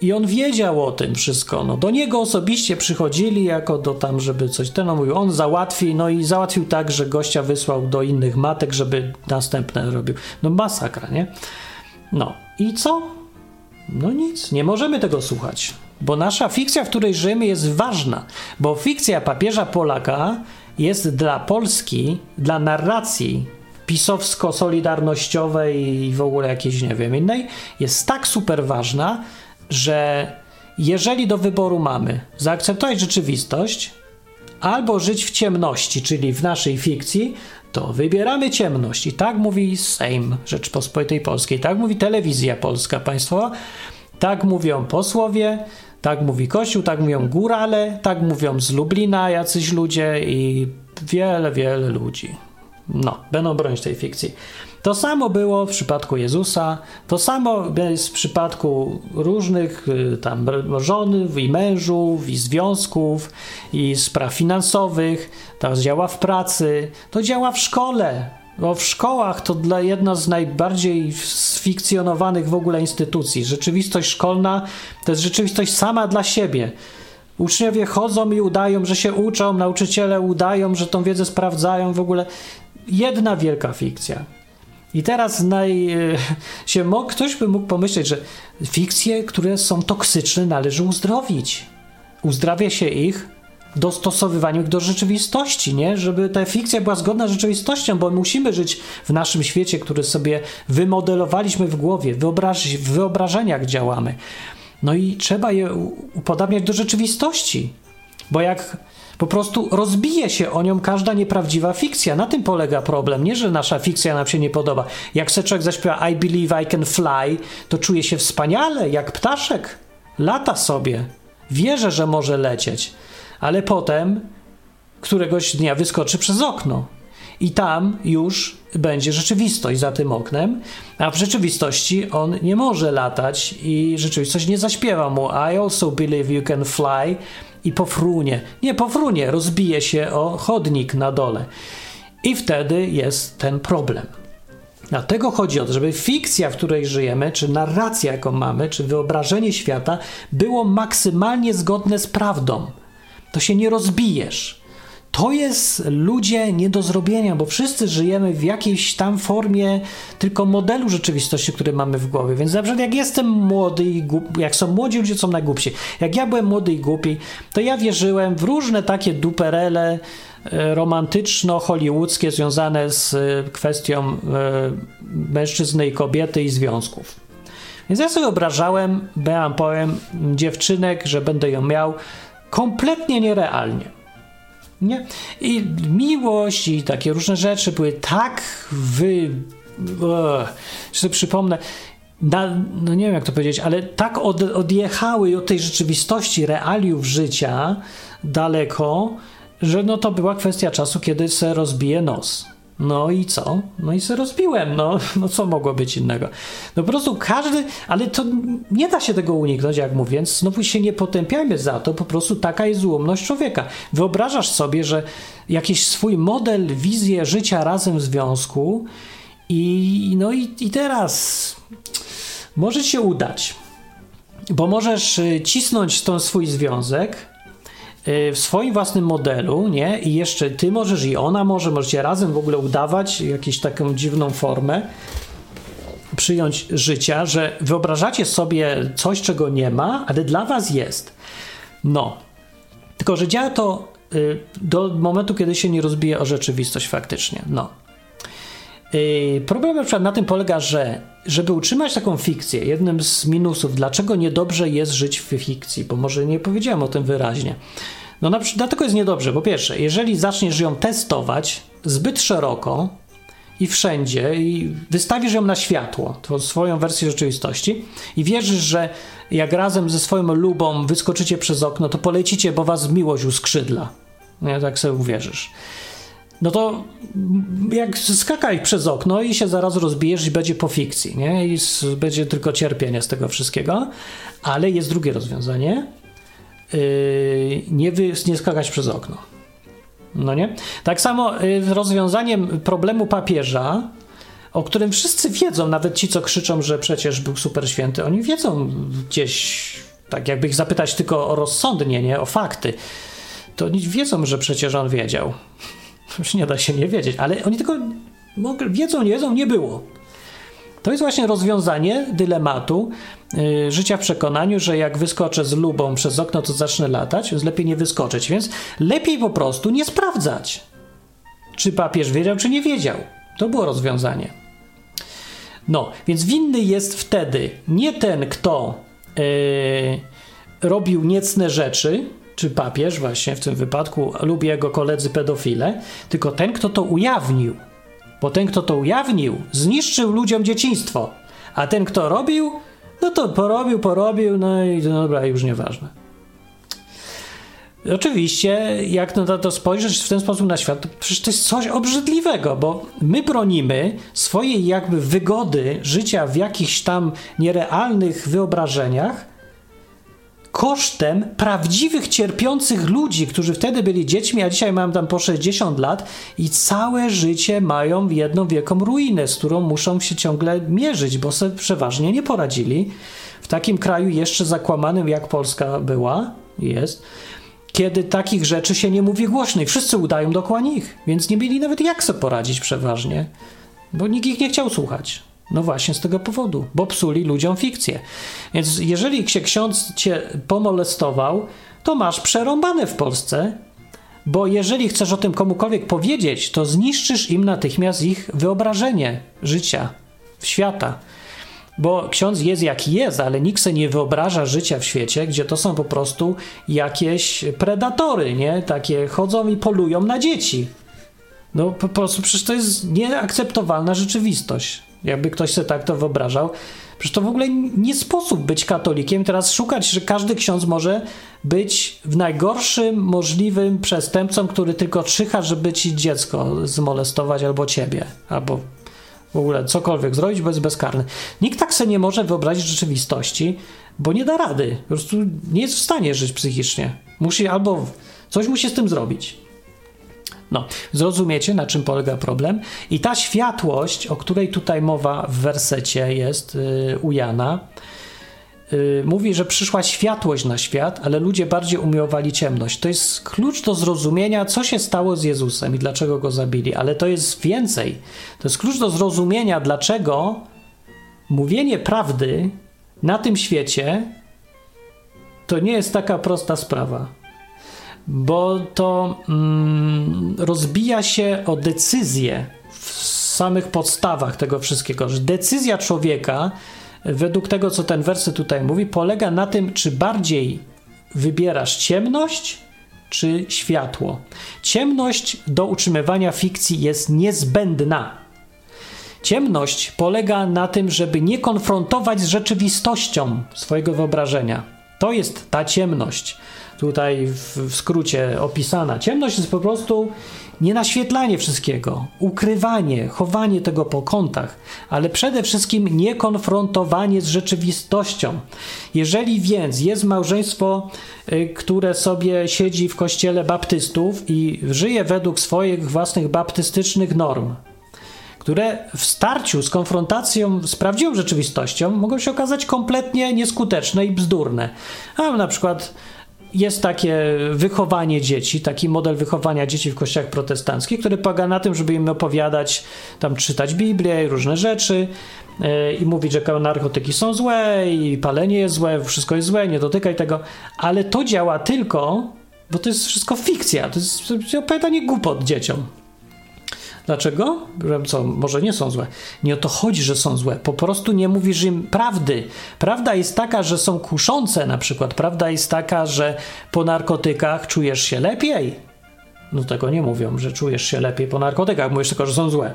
i on wiedział o tym wszystko. No, do niego osobiście przychodzili jako do tam, żeby coś ten on mówił, on załatwi, no i załatwił tak, że gościa wysłał do innych matek, żeby następne robił. No masakra, nie? No i co? No nic, nie możemy tego słuchać, bo nasza fikcja, w której żyjemy, jest ważna, bo fikcja papieża Polaka jest dla Polski, dla narracji pisowsko-solidarnościowej i w ogóle jakiejś, nie wiem, innej, jest tak super ważna, że jeżeli do wyboru mamy zaakceptować rzeczywistość, albo żyć w ciemności, czyli w naszej fikcji, to wybieramy ciemność. I tak mówi Sejm Rzeczpospolitej Polskiej, tak mówi telewizja polska państwowa, tak mówią posłowie, tak mówi Kościół, tak mówią górale, tak mówią z Lublina jacyś ludzie i wiele, wiele ludzi. No, będą bronić tej fikcji. To samo było w przypadku Jezusa, to samo jest w przypadku różnych y, tam żony i mężów, i związków, i spraw finansowych. To działa w pracy, to działa w szkole. Bo w szkołach to dla jedna z najbardziej sfikcjonowanych w ogóle instytucji. Rzeczywistość szkolna to jest rzeczywistość sama dla siebie. Uczniowie chodzą i udają, że się uczą, nauczyciele udają, że tą wiedzę sprawdzają, w ogóle jedna wielka fikcja. I teraz naj, e, się mógł, ktoś by mógł pomyśleć, że fikcje, które są toksyczne, należy uzdrowić. Uzdrawia się ich dostosowywaniem ich do rzeczywistości, nie? Żeby ta fikcja była zgodna z rzeczywistością, bo musimy żyć w naszym świecie, który sobie wymodelowaliśmy w głowie, wyobraż, w wyobrażeniach działamy. No i trzeba je upodabniać do rzeczywistości, bo jak Po prostu rozbije się o nią każda nieprawdziwa fikcja. Na tym polega problem. Nie, że nasza fikcja nam się nie podoba. Jak se człowiek zaśpiewa I believe I can fly, to czuje się wspaniale, jak ptaszek. Lata sobie. Wierzę, że może lecieć. Ale potem któregoś dnia wyskoczy przez okno. I tam już będzie rzeczywistość za tym oknem, a w rzeczywistości on nie może latać i rzeczywistość nie zaśpiewa mu I also believe you can fly i pofrunie. Nie pofrunie, rozbije się o chodnik na dole. I wtedy jest ten problem. Dlatego chodzi o to, żeby fikcja, w której żyjemy, czy narracja, jaką mamy, czy wyobrażenie świata było maksymalnie zgodne z prawdą. To się nie rozbijesz. To jest ludzie nie do zrobienia, bo wszyscy żyjemy w jakiejś tam formie tylko modelu rzeczywistości, który mamy w głowie. Więc na przykład jak jestem młody i głupi, jak są młodzi ludzie, są najgłupsi. Jak ja byłem młody i głupi, to ja wierzyłem w różne takie duperele e, romantyczno-hollywoodzkie związane z e, kwestią e, mężczyzny i kobiety i związków. Więc ja sobie wyobrażałem, byłam powiem, dziewczynek, że będę ją miał kompletnie nierealnie. Nie? I miłość i takie różne rzeczy były tak wy... że sobie przypomnę, na, no nie wiem jak to powiedzieć, ale tak od, odjechały od tej rzeczywistości, realiów życia daleko, że no to była kwestia czasu, kiedy se rozbije nos. No i co? No i se rozbiłem, no, [LAUGHS] no co mogło być innego? No po prostu każdy, ale to nie da się tego uniknąć, jak mówię, więc znowu się nie potępiajmy za to, po prostu taka jest złomność człowieka. Wyobrażasz sobie, że jakiś swój model, wizję życia razem w związku i no i, i teraz może się udać, bo możesz y, cisnąć ten swój związek, w swoim własnym modelu, nie? I jeszcze ty możesz i ona może, możecie razem w ogóle udawać jakąś taką dziwną formę, przyjąć życia, że wyobrażacie sobie coś, czego nie ma, ale dla was jest. No. Tylko, że działa to y, do momentu, kiedy się nie rozbije o rzeczywistość faktycznie. No. Y, problem na przykład na tym polega, że żeby utrzymać taką fikcję, jednym z minusów, dlaczego niedobrze jest żyć w fikcji, bo może nie powiedziałem o tym wyraźnie. No na przykład dlatego jest niedobrze. Po pierwsze, jeżeli zaczniesz ją testować zbyt szeroko i wszędzie i wystawisz ją na światło, swoją wersję rzeczywistości i wierzysz, że jak razem ze swoją lubą wyskoczycie przez okno, to polecicie, bo was miłość uskrzydla. Nie, tak sobie uwierzysz no to jak skakaj przez okno i się zaraz rozbijesz i będzie po fikcji, nie? I będzie tylko cierpienie z tego wszystkiego. Ale jest drugie rozwiązanie. Yy, nie, wy, nie skakać przez okno. No nie? Tak samo yy, rozwiązaniem problemu papieża, o którym wszyscy wiedzą, nawet ci, co krzyczą, że przecież był super święty, oni wiedzą gdzieś, tak jakby ich zapytać tylko o rozsądnie, nie? O fakty. To oni wiedzą, że przecież on wiedział. Już nie da się nie wiedzieć, ale oni tylko wiedzą, nie wiedzą, nie było. To jest właśnie rozwiązanie dylematu yy, życia w przekonaniu, że jak wyskoczę z lubą przez okno, to zacznę latać, więc lepiej nie wyskoczyć. Więc lepiej po prostu nie sprawdzać, czy papież wiedział, czy nie wiedział. To było rozwiązanie. No, więc winny jest wtedy nie ten, kto yy, robił niecne rzeczy, czy papież właśnie w tym wypadku lub jego koledzy pedofile, tylko ten, kto to ujawnił. Bo ten, kto to ujawnił, zniszczył ludziom dzieciństwo, a ten, kto robił, no to porobił, porobił, no i no dobra, już nieważne. Oczywiście, jak na to spojrzeć w ten sposób na świat, to przecież to jest coś obrzydliwego, bo my bronimy swojej jakby wygody życia w jakichś tam nierealnych wyobrażeniach, kosztem prawdziwych cierpiących ludzi, którzy wtedy byli dziećmi, a dzisiaj mają tam po 60 lat i całe życie mają jedną wielką ruinę, z którą muszą się ciągle mierzyć, bo sobie przeważnie nie poradzili. W takim kraju jeszcze zakłamanym jak Polska była, jest, kiedy takich rzeczy się nie mówi głośno i wszyscy udają dokładnie ich, więc nie mieli nawet jak sobie poradzić przeważnie, bo nikt ich nie chciał słuchać. No właśnie z tego powodu, bo psuli ludziom fikcję. Więc jeżeli się ksiądz cię pomolestował, to masz przerąbane w Polsce, bo jeżeli chcesz o tym komukolwiek powiedzieć, to zniszczysz im natychmiast ich wyobrażenie życia, świata. Bo ksiądz jest jaki jest, ale nikt sobie nie wyobraża życia w świecie, gdzie to są po prostu jakieś predatory, nie? Takie chodzą i polują na dzieci. No po prostu przecież to jest nieakceptowalna rzeczywistość. Jakby ktoś sobie tak to wyobrażał. Przecież to w ogóle nie sposób być katolikiem. Teraz szukać, że każdy ksiądz może być w najgorszym możliwym przestępcą, który tylko czyha, żeby ci dziecko zmolestować albo ciebie, albo w ogóle cokolwiek zrobić, bo jest bezkarny. Nikt tak sobie nie może wyobrazić rzeczywistości, bo nie da rady. Po prostu nie jest w stanie żyć psychicznie. Musi albo coś musi z tym zrobić. No, zrozumiecie, na czym polega problem. I ta światłość, o której tutaj mowa w wersecie jest yy, u Jana, yy, mówi, że przyszła światłość na świat, ale ludzie bardziej umiłowali ciemność. To jest klucz do zrozumienia, co się stało z Jezusem i dlaczego go zabili, ale to jest więcej. To jest klucz do zrozumienia, dlaczego mówienie prawdy na tym świecie to nie jest taka prosta sprawa bo to mm, rozbija się o decyzję w samych podstawach tego wszystkiego, że decyzja człowieka, według tego, co ten werset tutaj mówi, polega na tym, czy bardziej wybierasz ciemność, czy światło. Ciemność do utrzymywania fikcji jest niezbędna. Ciemność polega na tym, żeby nie konfrontować z rzeczywistością swojego wyobrażenia. To jest ta ciemność tutaj w, w skrócie opisana. Ciemność jest po prostu nienaświetlanie wszystkiego, ukrywanie, chowanie tego po kątach, ale przede wszystkim niekonfrontowanie z rzeczywistością. Jeżeli więc jest małżeństwo, y, które sobie siedzi w kościele baptystów i żyje według swoich własnych baptystycznych norm, które w starciu z konfrontacją z prawdziwą rzeczywistością mogą się okazać kompletnie nieskuteczne i bzdurne. A na przykład jest takie wychowanie dzieci, taki model wychowania dzieci w kościołach protestanckich, który polega na tym, żeby im opowiadać, tam czytać Biblię różne rzeczy yy, i mówić, że narkotyki są złe i palenie jest złe, wszystko jest złe, nie dotykaj tego, ale to działa tylko, bo to jest wszystko fikcja, to jest opowiadanie głupot dzieciom. Dlaczego? Co, może nie są złe. Nie o to chodzi, że są złe. Po prostu nie mówisz im prawdy. Prawda jest taka, że są kuszące na przykład. Prawda jest taka, że po narkotykach czujesz się lepiej. No tego nie mówią, że czujesz się lepiej po narkotykach. Mówisz tylko, że są złe.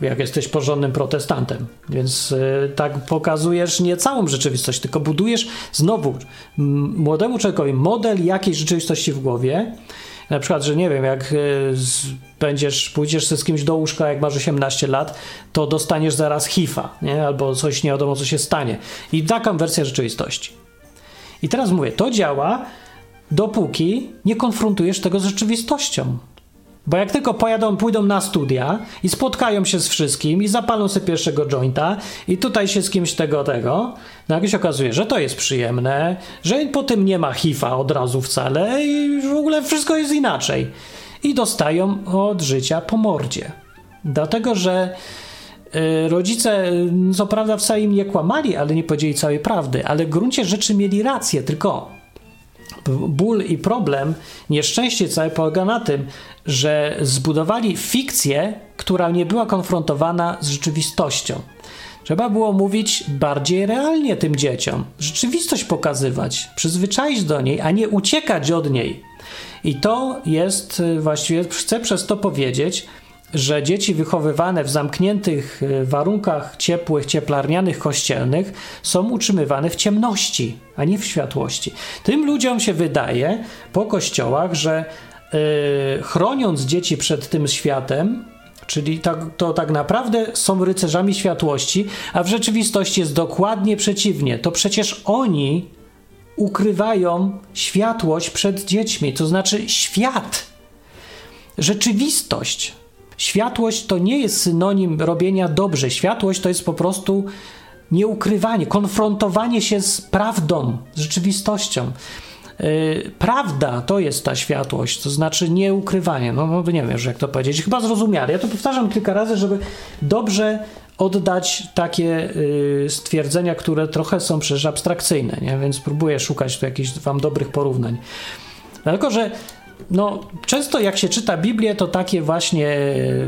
Jak jesteś porządnym protestantem. Więc yy, tak pokazujesz nie całą rzeczywistość, tylko budujesz znowu młodemu człowiekowi model jakiejś rzeczywistości w głowie na przykład, że nie wiem, jak e, będziesz, pójdziesz z kimś do łóżka, jak masz 18 lat, to dostaniesz zaraz HIV-a, nie? albo coś nie wiadomo, co się stanie. I taką wersję rzeczywistości. I teraz mówię, to działa, dopóki nie konfrontujesz tego z rzeczywistością. Bo jak tylko pojadą, pójdą na studia i spotkają się z wszystkim i zapalą sobie pierwszego jointa i tutaj się z kimś tego, tego, nagle się okazuje, że to jest przyjemne, że po tym nie ma HIV-a od razu wcale i w ogóle wszystko jest inaczej. I dostają od życia po mordzie. Dlatego, że y, rodzice, y, co prawda wcale im nie kłamali, ale nie powiedzieli całej prawdy, ale w gruncie rzeczy mieli rację, tylko ból i problem, nieszczęście całe polega na tym, że zbudowali fikcję, która nie była konfrontowana z rzeczywistością. Trzeba było mówić bardziej realnie tym dzieciom, rzeczywistość pokazywać, przyzwyczaić do niej, a nie uciekać od niej. I to jest y, właściwie, chcę przez to powiedzieć, że dzieci wychowywane w zamkniętych y, warunkach ciepłych, cieplarnianych, kościelnych są utrzymywane w ciemności, a nie w światłości. Tym ludziom się wydaje po kościołach, że yy, chroniąc dzieci przed tym światem, Czyli tak, to tak naprawdę są rycerzami światłości, a w rzeczywistości jest dokładnie przeciwnie. To przecież oni ukrywają światłość przed dziećmi, to znaczy świat, rzeczywistość. Światłość to nie jest synonim robienia dobrze. Światłość to jest po prostu nieukrywanie, konfrontowanie się z prawdą, z rzeczywistością. Yy, prawda to jest ta światłość, to znaczy nieukrywanie. No, no nie wiem, jak to powiedzieć. Chyba zrozumiale. Ja to powtarzam kilka razy, żeby dobrze oddać takie yy, stwierdzenia, które trochę są przecież abstrakcyjne, nie? więc próbuję szukać tu jakichś wam dobrych porównań. Dlatego, że no, często jak się czyta Biblię, to takie właśnie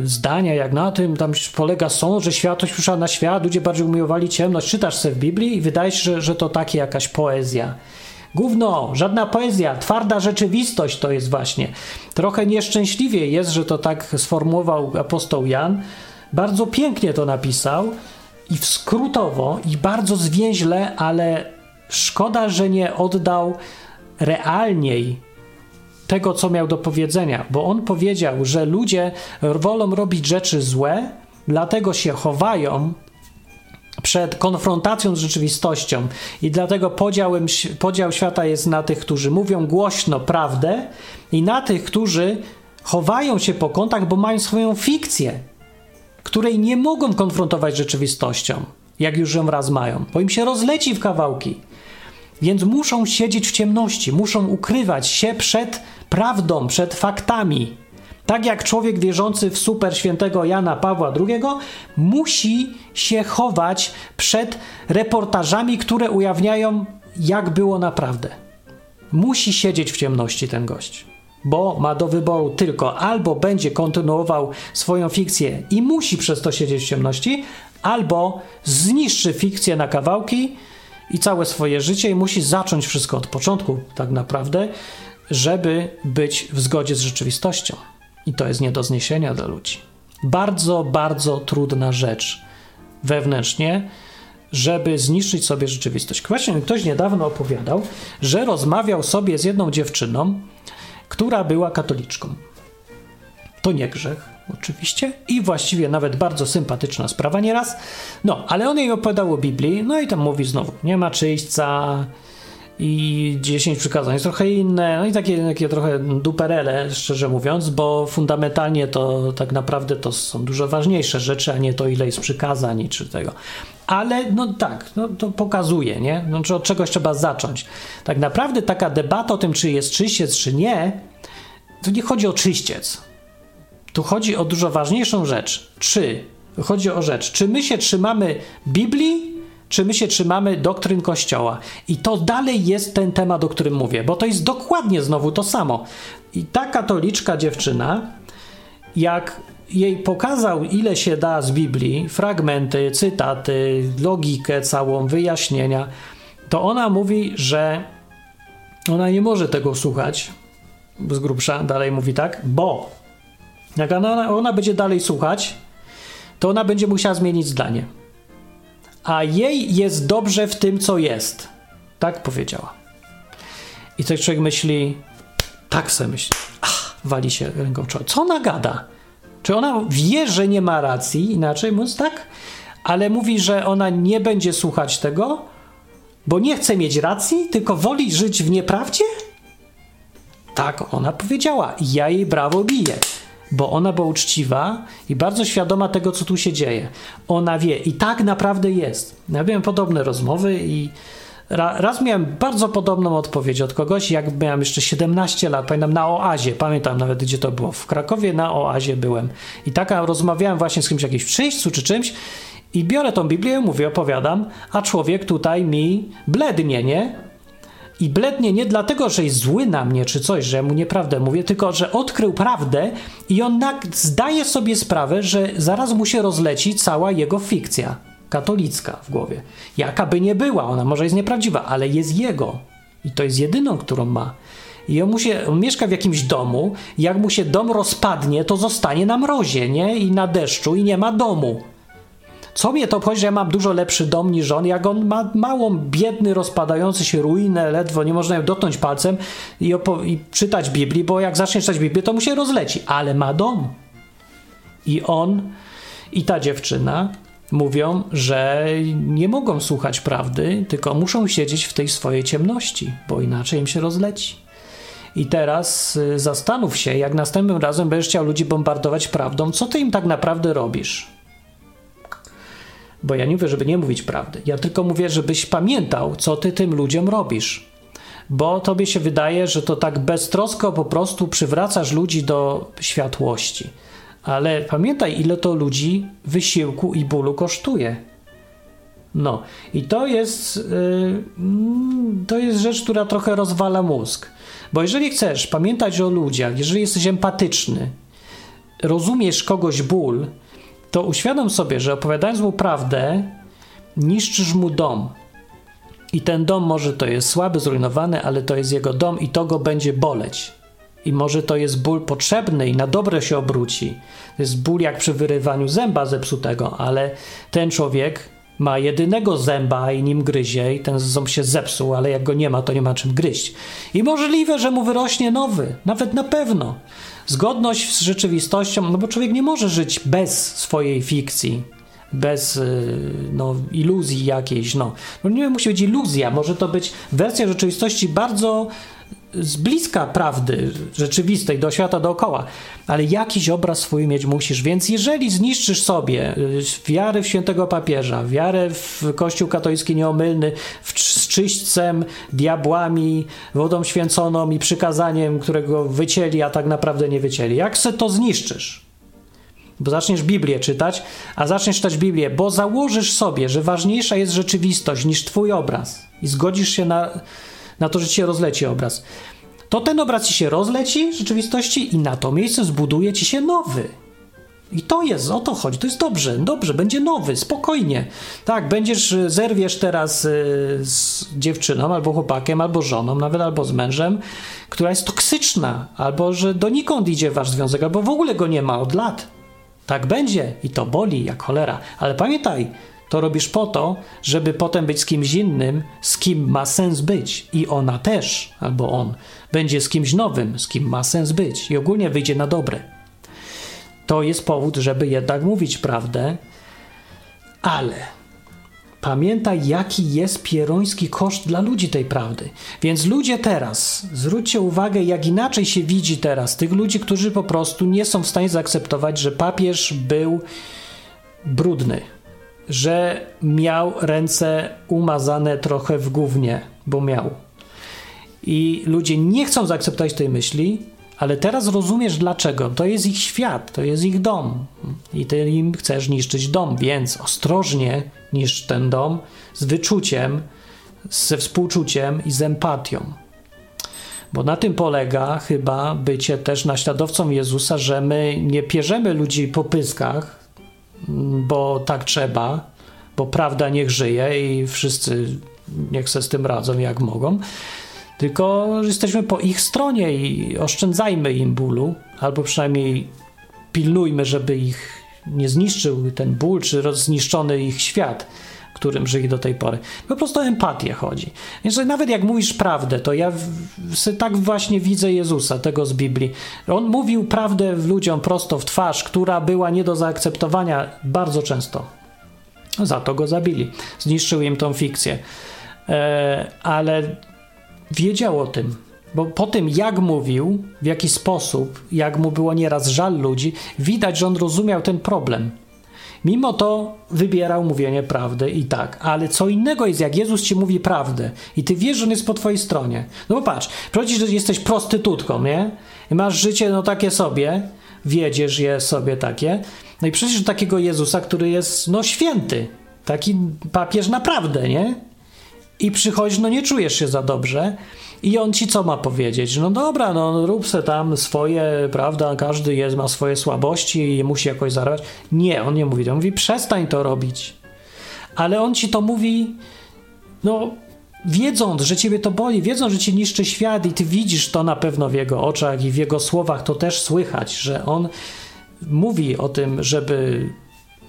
zdania, jak na tym tam polega sąd, że światłość przyszła na świat, ludzie bardziej umiłowali ciemność. Czytasz sobie w Biblii i wydaje się, że, że to takie jakaś poezja. Gówno, żadna poezja, twarda rzeczywistość to jest właśnie. Trochę nieszczęśliwie jest, że to tak sformułował apostoł Jan. Bardzo pięknie to napisał i skrótowo i bardzo zwięźle, ale szkoda, że nie oddał realniej tego, co miał do powiedzenia, bo on powiedział, że ludzie wolą robić rzeczy złe, dlatego się chowają przed konfrontacją z rzeczywistością i dlatego podziałem, podział świata jest na tych, którzy mówią głośno prawdę i na tych, którzy chowają się po kątach, bo mają swoją fikcję, której nie mogą konfrontować z rzeczywistością, jak już ją raz mają, bo im się rozleci w kawałki. Więc muszą siedzieć w ciemności, muszą ukrywać się przed prawdą, przed faktami. Tak jak człowiek wierzący w super świętego Jana Pawła II musi się chować przed reportażami, które ujawniają, jak było naprawdę. Musi siedzieć w ciemności ten gość, bo ma do wyboru tylko albo będzie kontynuował swoją fikcję i musi przez to siedzieć w ciemności, albo zniszczy fikcję na kawałki i całe swoje życie i musi zacząć wszystko od początku, tak naprawdę, żeby być w zgodzie z rzeczywistością. I to jest nie do zniesienia dla ludzi. Bardzo, bardzo trudna rzecz wewnętrznie, żeby zniszczyć sobie rzeczywistość. Właśnie ktoś niedawno opowiadał, że rozmawiał sobie z jedną dziewczyną, która była katoliczką. To nie grzech, oczywiście, i właściwie nawet bardzo sympatyczna sprawa nieraz. No, ale on jej opowiadał o Biblii, no i tam mówi znowu, nie ma czyśćca, i 10 przykazań jest trochę inne, no i takie, takie trochę duperele, szczerze mówiąc, bo fundamentalnie to tak naprawdę to są dużo ważniejsze rzeczy, a nie to, ile jest przykazań czy tego. Ale no tak, no to pokazuje, nie? No, czy od czegoś trzeba zacząć. Tak naprawdę taka debata o tym, czy jest czyściec, czy nie, to nie chodzi o czyściec. Tu chodzi o dużo ważniejszą rzecz. Czy, chodzi o rzecz, czy my się trzymamy Biblii, czy my się trzymamy doktryn Kościoła. I to dalej jest ten temat, o którym mówię, bo to jest dokładnie znowu to samo. I ta katoliczka dziewczyna, jak jej pokazał, ile się da z Biblii, fragmenty, cytaty, logikę całą, wyjaśnienia, to ona mówi, że ona nie może tego słuchać z grubsza, dalej mówi tak, bo jak ona, ona będzie dalej słuchać, to ona będzie musiała zmienić zdanie a jej jest dobrze w tym, co jest. Tak powiedziała. I coś człowiek myśli, tak sobie myśli, ach, wali się ręką czoło. Co ona gada? Czy ona wie, że nie ma racji, inaczej mówiąc tak, ale mówi, że ona nie będzie słuchać tego, bo nie chce mieć racji, tylko woli żyć w nieprawdzie? Tak ona powiedziała. Ja jej brawo biję bo ona była uczciwa i bardzo świadoma tego, co tu się dzieje. Ona wie i tak naprawdę jest. Ja miałem podobne rozmowy i raz miałem bardzo podobną odpowiedź od kogoś, jak miałem jeszcze 17 lat, pamiętam na Oazie, pamiętam nawet gdzie to było, w Krakowie na Oazie byłem i taka rozmawiałem właśnie z kimś jakimś przyjściu czy czymś i biorę tą Biblię, mówię, opowiadam, a człowiek tutaj mi blednie, nie? I blednie nie dlatego, że jest zły na mnie czy coś, że mu nieprawdę mówię, tylko że odkrył prawdę i on zdaje sobie sprawę, że zaraz mu się rozleci cała jego fikcja katolicka w głowie. Jaka by nie była, ona może jest nieprawdziwa, ale jest jego. I to jest jedyną, którą ma. I on, mu się, on mieszka w jakimś domu, jak mu się dom rozpadnie, to zostanie na mrozie, nie? I na deszczu, i nie ma domu. Co mnie to obchodzi, że ja mam dużo lepszy dom niż on, jak on ma małą, biedny, rozpadający się ruinę, ledwo nie można ją dotknąć palcem i, i czytać Biblii, bo jak zacznie czytać Biblię, to mu się rozleci, ale ma dom. I on i ta dziewczyna mówią, że nie mogą słuchać prawdy, tylko muszą siedzieć w tej swojej ciemności, bo inaczej im się rozleci. I teraz y, zastanów się, jak następnym razem będziesz chciał ludzi bombardować prawdą, co ty im tak naprawdę robisz? Bo ja nie mówię, żeby nie mówić prawdy. Ja tylko mówię, żebyś pamiętał, co ty tym ludziom robisz. Bo tobie się wydaje, że to tak beztrosko po prostu przywracasz ludzi do światłości. Ale pamiętaj, ile to ludzi wysiłku i bólu kosztuje. No i to jest, yy, to jest rzecz, która trochę rozwala mózg. Bo jeżeli chcesz pamiętać o ludziach, jeżeli jesteś empatyczny, rozumiesz kogoś ból, to uświadom sobie, że opowiadając mu prawdę, niszczysz mu dom. I ten dom może to jest słaby, zrujnowany, ale to jest jego dom i to go będzie boleć. I może to jest ból potrzebny i na dobre się obróci. To jest ból jak przy wyrywaniu zęba zepsutego, ale ten człowiek ma jedynego zęba i nim gryzie i ten ząb się zepsuł, ale jak go nie ma, to nie ma czym gryźć. I możliwe, że mu wyrośnie nowy, nawet na pewno. Zgodność z rzeczywistością, no bo człowiek nie może żyć bez swojej fikcji, bez y, no, iluzji jakiejś. No. no nie musi być iluzja, może to być wersja rzeczywistości bardzo z bliska prawdy rzeczywistej, do świata dookoła, ale jakiś obraz swój mieć musisz. Więc jeżeli zniszczysz sobie y, wiarę w świętego papieża, wiarę w Kościół katolicki nieomylny, w, z czyśćcem, diabłami, wodą święconą i przykazaniem, którego wycięli, a tak naprawdę nie wycięli, jak se to zniszczysz? Bo zaczniesz Biblię czytać, a zaczniesz czytać Biblię, bo założysz sobie, że ważniejsza jest rzeczywistość niż twój obraz i zgodzisz się na na to, że ci się rozleci obraz. To ten obraz ci się rozleci w rzeczywistości i na to miejsce zbuduje ci się nowy. I to jest, o to chodzi, to jest dobrze, dobrze, będzie nowy, spokojnie. Tak, będziesz, zerwiesz teraz y, z dziewczyną, albo chłopakiem, albo żoną, nawet albo z mężem, która jest toksyczna, albo że donikąd idzie wasz związek, albo w ogóle go nie ma od lat. Tak będzie i to boli jak cholera. Ale pamiętaj, to robisz po to, żeby potem być z kimś innym, z kim ma sens być. I ona też, albo on, będzie z kimś nowym, z kim ma sens być. I ogólnie wyjdzie na dobre. To jest powód, żeby jednak mówić prawdę, ale pamiętaj, jaki jest pieroński koszt dla ludzi tej prawdy. Więc ludzie teraz, zwróćcie uwagę, jak inaczej się widzi teraz tych ludzi, którzy po prostu nie są w stanie zaakceptować, że papież był brudny że miał ręce umazane trochę w gównie, bo miał. I ludzie nie chcą zaakceptować tej myśli, ale teraz rozumiesz dlaczego. To jest ich świat, to jest ich dom. I ty im chcesz niszczyć dom, więc ostrożnie niszcz ten dom z wyczuciem, ze współczuciem i z empatią. Bo na tym polega chyba bycie też naśladowcą Jezusa, że my nie pierzemy ludzi po pyskach, bo tak trzeba, bo prawda niech żyje i wszyscy niech se z tym radzą jak mogą. Tylko jesteśmy po ich stronie i oszczędzajmy im bólu, albo przynajmniej pilnujmy, żeby ich nie zniszczył ten ból, czy zniszczony ich świat, którym żyli do tej pory. Po prostu o empatię chodzi. Więc nawet jak mówisz prawdę, to ja tak właśnie widzę Jezusa, tego z Biblii. On mówił prawdę ludziom prosto w twarz, która była nie do zaakceptowania bardzo często. Za to go zabili. Zniszczył im tą fikcję. E, ale wiedział o tym. Bo po tym, jak mówił, w jaki sposób, jak mu było nieraz żal ludzi, widać, że on rozumiał ten problem. Mimo to wybierał mówienie prawdy i tak. Ale co innego jest, jak Jezus ci mówi prawdę i ty wiesz, że on jest po twojej stronie. No bo patrz, przecież że jesteś prostytutką, nie? I masz życie no takie sobie, wiedziesz je sobie takie. No i przecież takiego Jezusa, który jest no święty, taki papież naprawdę, nie? I przychodzisz, no nie czujesz się za dobrze, i on ci co ma powiedzieć? No dobra, no rób se tam swoje, prawda, każdy jest, ma swoje słabości i musi jakoś zarabiać. Nie, on nie mówi, on mówi przestań to robić. Ale on ci to mówi, no wiedząc, że ciebie to boli, wiedząc, że ci niszczy świat i ty widzisz to na pewno w jego oczach i w jego słowach to też słychać, że on mówi o tym, żeby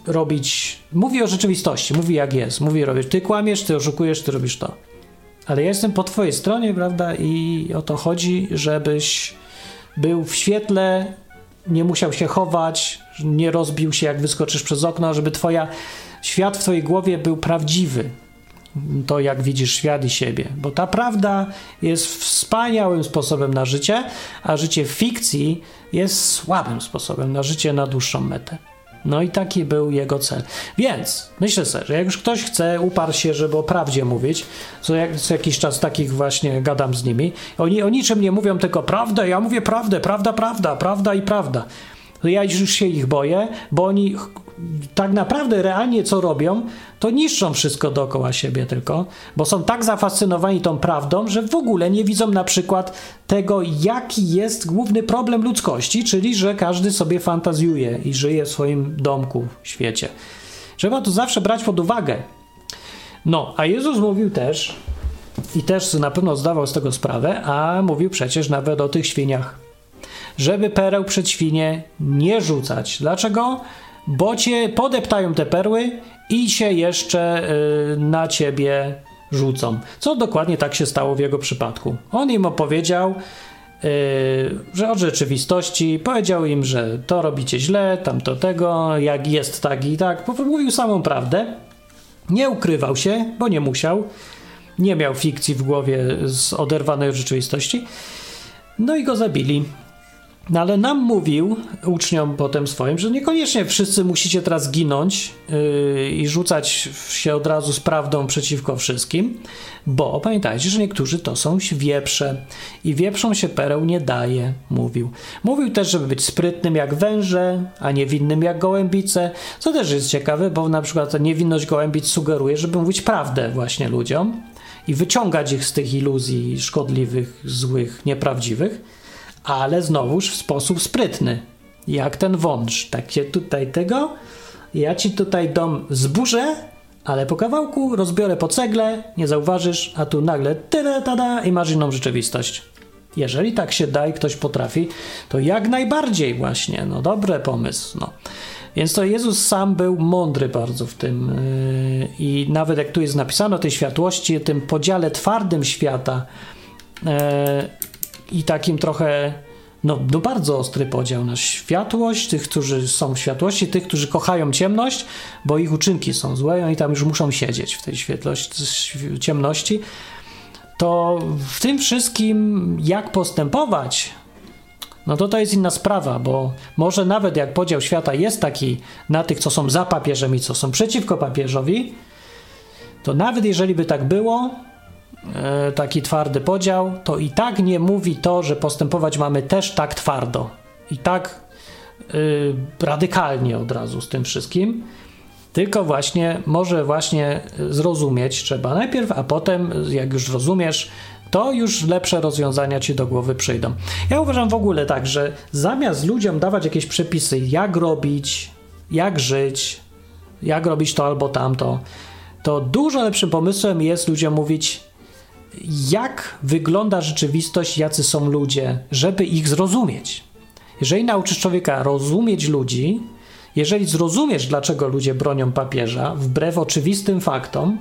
robić, mówi o rzeczywistości, mówi jak jest, mówi robisz, ty kłamiesz, ty oszukujesz, ty robisz to. Ale ja jestem po twojej stronie, prawda? I o to chodzi, żebyś był w świetle, nie musiał się chować, nie rozbił się, jak wyskoczysz przez okno, żeby twoja świat w twojej głowie był prawdziwy. To, jak widzisz świat i siebie. Bo ta prawda jest wspaniałym sposobem na życie, a życie w fikcji jest słabym sposobem na życie na dłuższą metę. No i taki był jego cel. Więc myślę sobie, że jak już ktoś chce, uparł się, żeby o prawdzie mówić, co, jak, co jakiś czas takich właśnie gadam z nimi, oni o niczym nie mówią, tylko prawdę, ja mówię prawdę, prawda, prawda, prawda i prawda. Ja już się ich boję, bo oni tak naprawdę realnie co robią, to niszczą wszystko dookoła siebie tylko, bo są tak zafascynowani tą prawdą, że w ogóle nie widzą na przykład tego, jaki jest główny problem ludzkości, czyli że każdy sobie fantazjuje i żyje w swoim domku, w świecie. Trzeba to zawsze brać pod uwagę. No, a Jezus mówił też, i też na pewno zdawał z tego sprawę, a mówił przecież nawet o tych świniach. Żeby pereł przed świnie nie rzucać. Dlaczego? Bo cię podeptają te perły i się jeszcze y, na ciebie rzucą. Co dokładnie tak się stało w jego przypadku. On im opowiedział, yy, że od rzeczywistości, powiedział im, że to robicie źle, tamto tego, jak jest tak i tak. Mówił samą prawdę. Nie ukrywał się, bo nie musiał. Nie miał fikcji w głowie z oderwanej od rzeczywistości. No i go zabili. No ale nam mówił, uczniom potem swoim, że niekoniecznie wszyscy musicie teraz ginąć yy, i rzucać się od razu z prawdą przeciwko wszystkim, bo pamiętajcie, że niektórzy to są wieprze i wieprzą się pereł nie daje, mówił. Mówił też, żeby być sprytnym jak węże, a niewinnym jak gołębice, co też jest ciekawe, bo na przykład niewinność gołębic sugeruje, żeby mówić prawdę właśnie ludziom i wyciągać ich z tych iluzji szkodliwych, złych, nieprawdziwych ale znowuż w sposób sprytny. Jak ten wąż. Tak się tutaj tego. Ja ci tutaj dom zburzę, ale po kawałku rozbiorę po cegle, nie zauważysz, a tu nagle tyle tada i masz inną rzeczywistość. Jeżeli tak się da i ktoś potrafi, to jak najbardziej właśnie. No dobry pomysł. No. Więc to Jezus sam był mądry bardzo w tym. Yy, I nawet jak tu jest napisane o tej światłości, tym podziale twardym świata, yy, i takim trochę, no, no bardzo ostry podział na światłość, tych, którzy są w światłości, tych, którzy kochają ciemność, bo ich uczynki są złe oni tam już muszą siedzieć w tej świetlości, ciemności. To w tym wszystkim, jak postępować, no to to jest inna sprawa, bo może nawet jak podział świata jest taki na tych, co są za papieżem i co są przeciwko papieżowi, to nawet jeżeli by tak było, taki twardy podział, to i tak nie mówi to, że postępować mamy też tak twardo i tak yy, radykalnie od razu z tym wszystkim. Tylko właśnie może właśnie zrozumieć trzeba najpierw, a potem, jak już rozumiesz, to już lepsze rozwiązania ci do głowy przyjdą. Ja uważam w ogóle tak, że zamiast ludziom dawać jakieś przepisy, jak robić, jak żyć, jak robić to albo tamto, to dużo lepszym pomysłem jest ludziom mówić: jak wygląda rzeczywistość, jacy są ludzie, żeby ich zrozumieć. Jeżeli nauczysz człowieka rozumieć ludzi, jeżeli zrozumiesz, dlaczego ludzie bronią papieża, wbrew oczywistym faktom,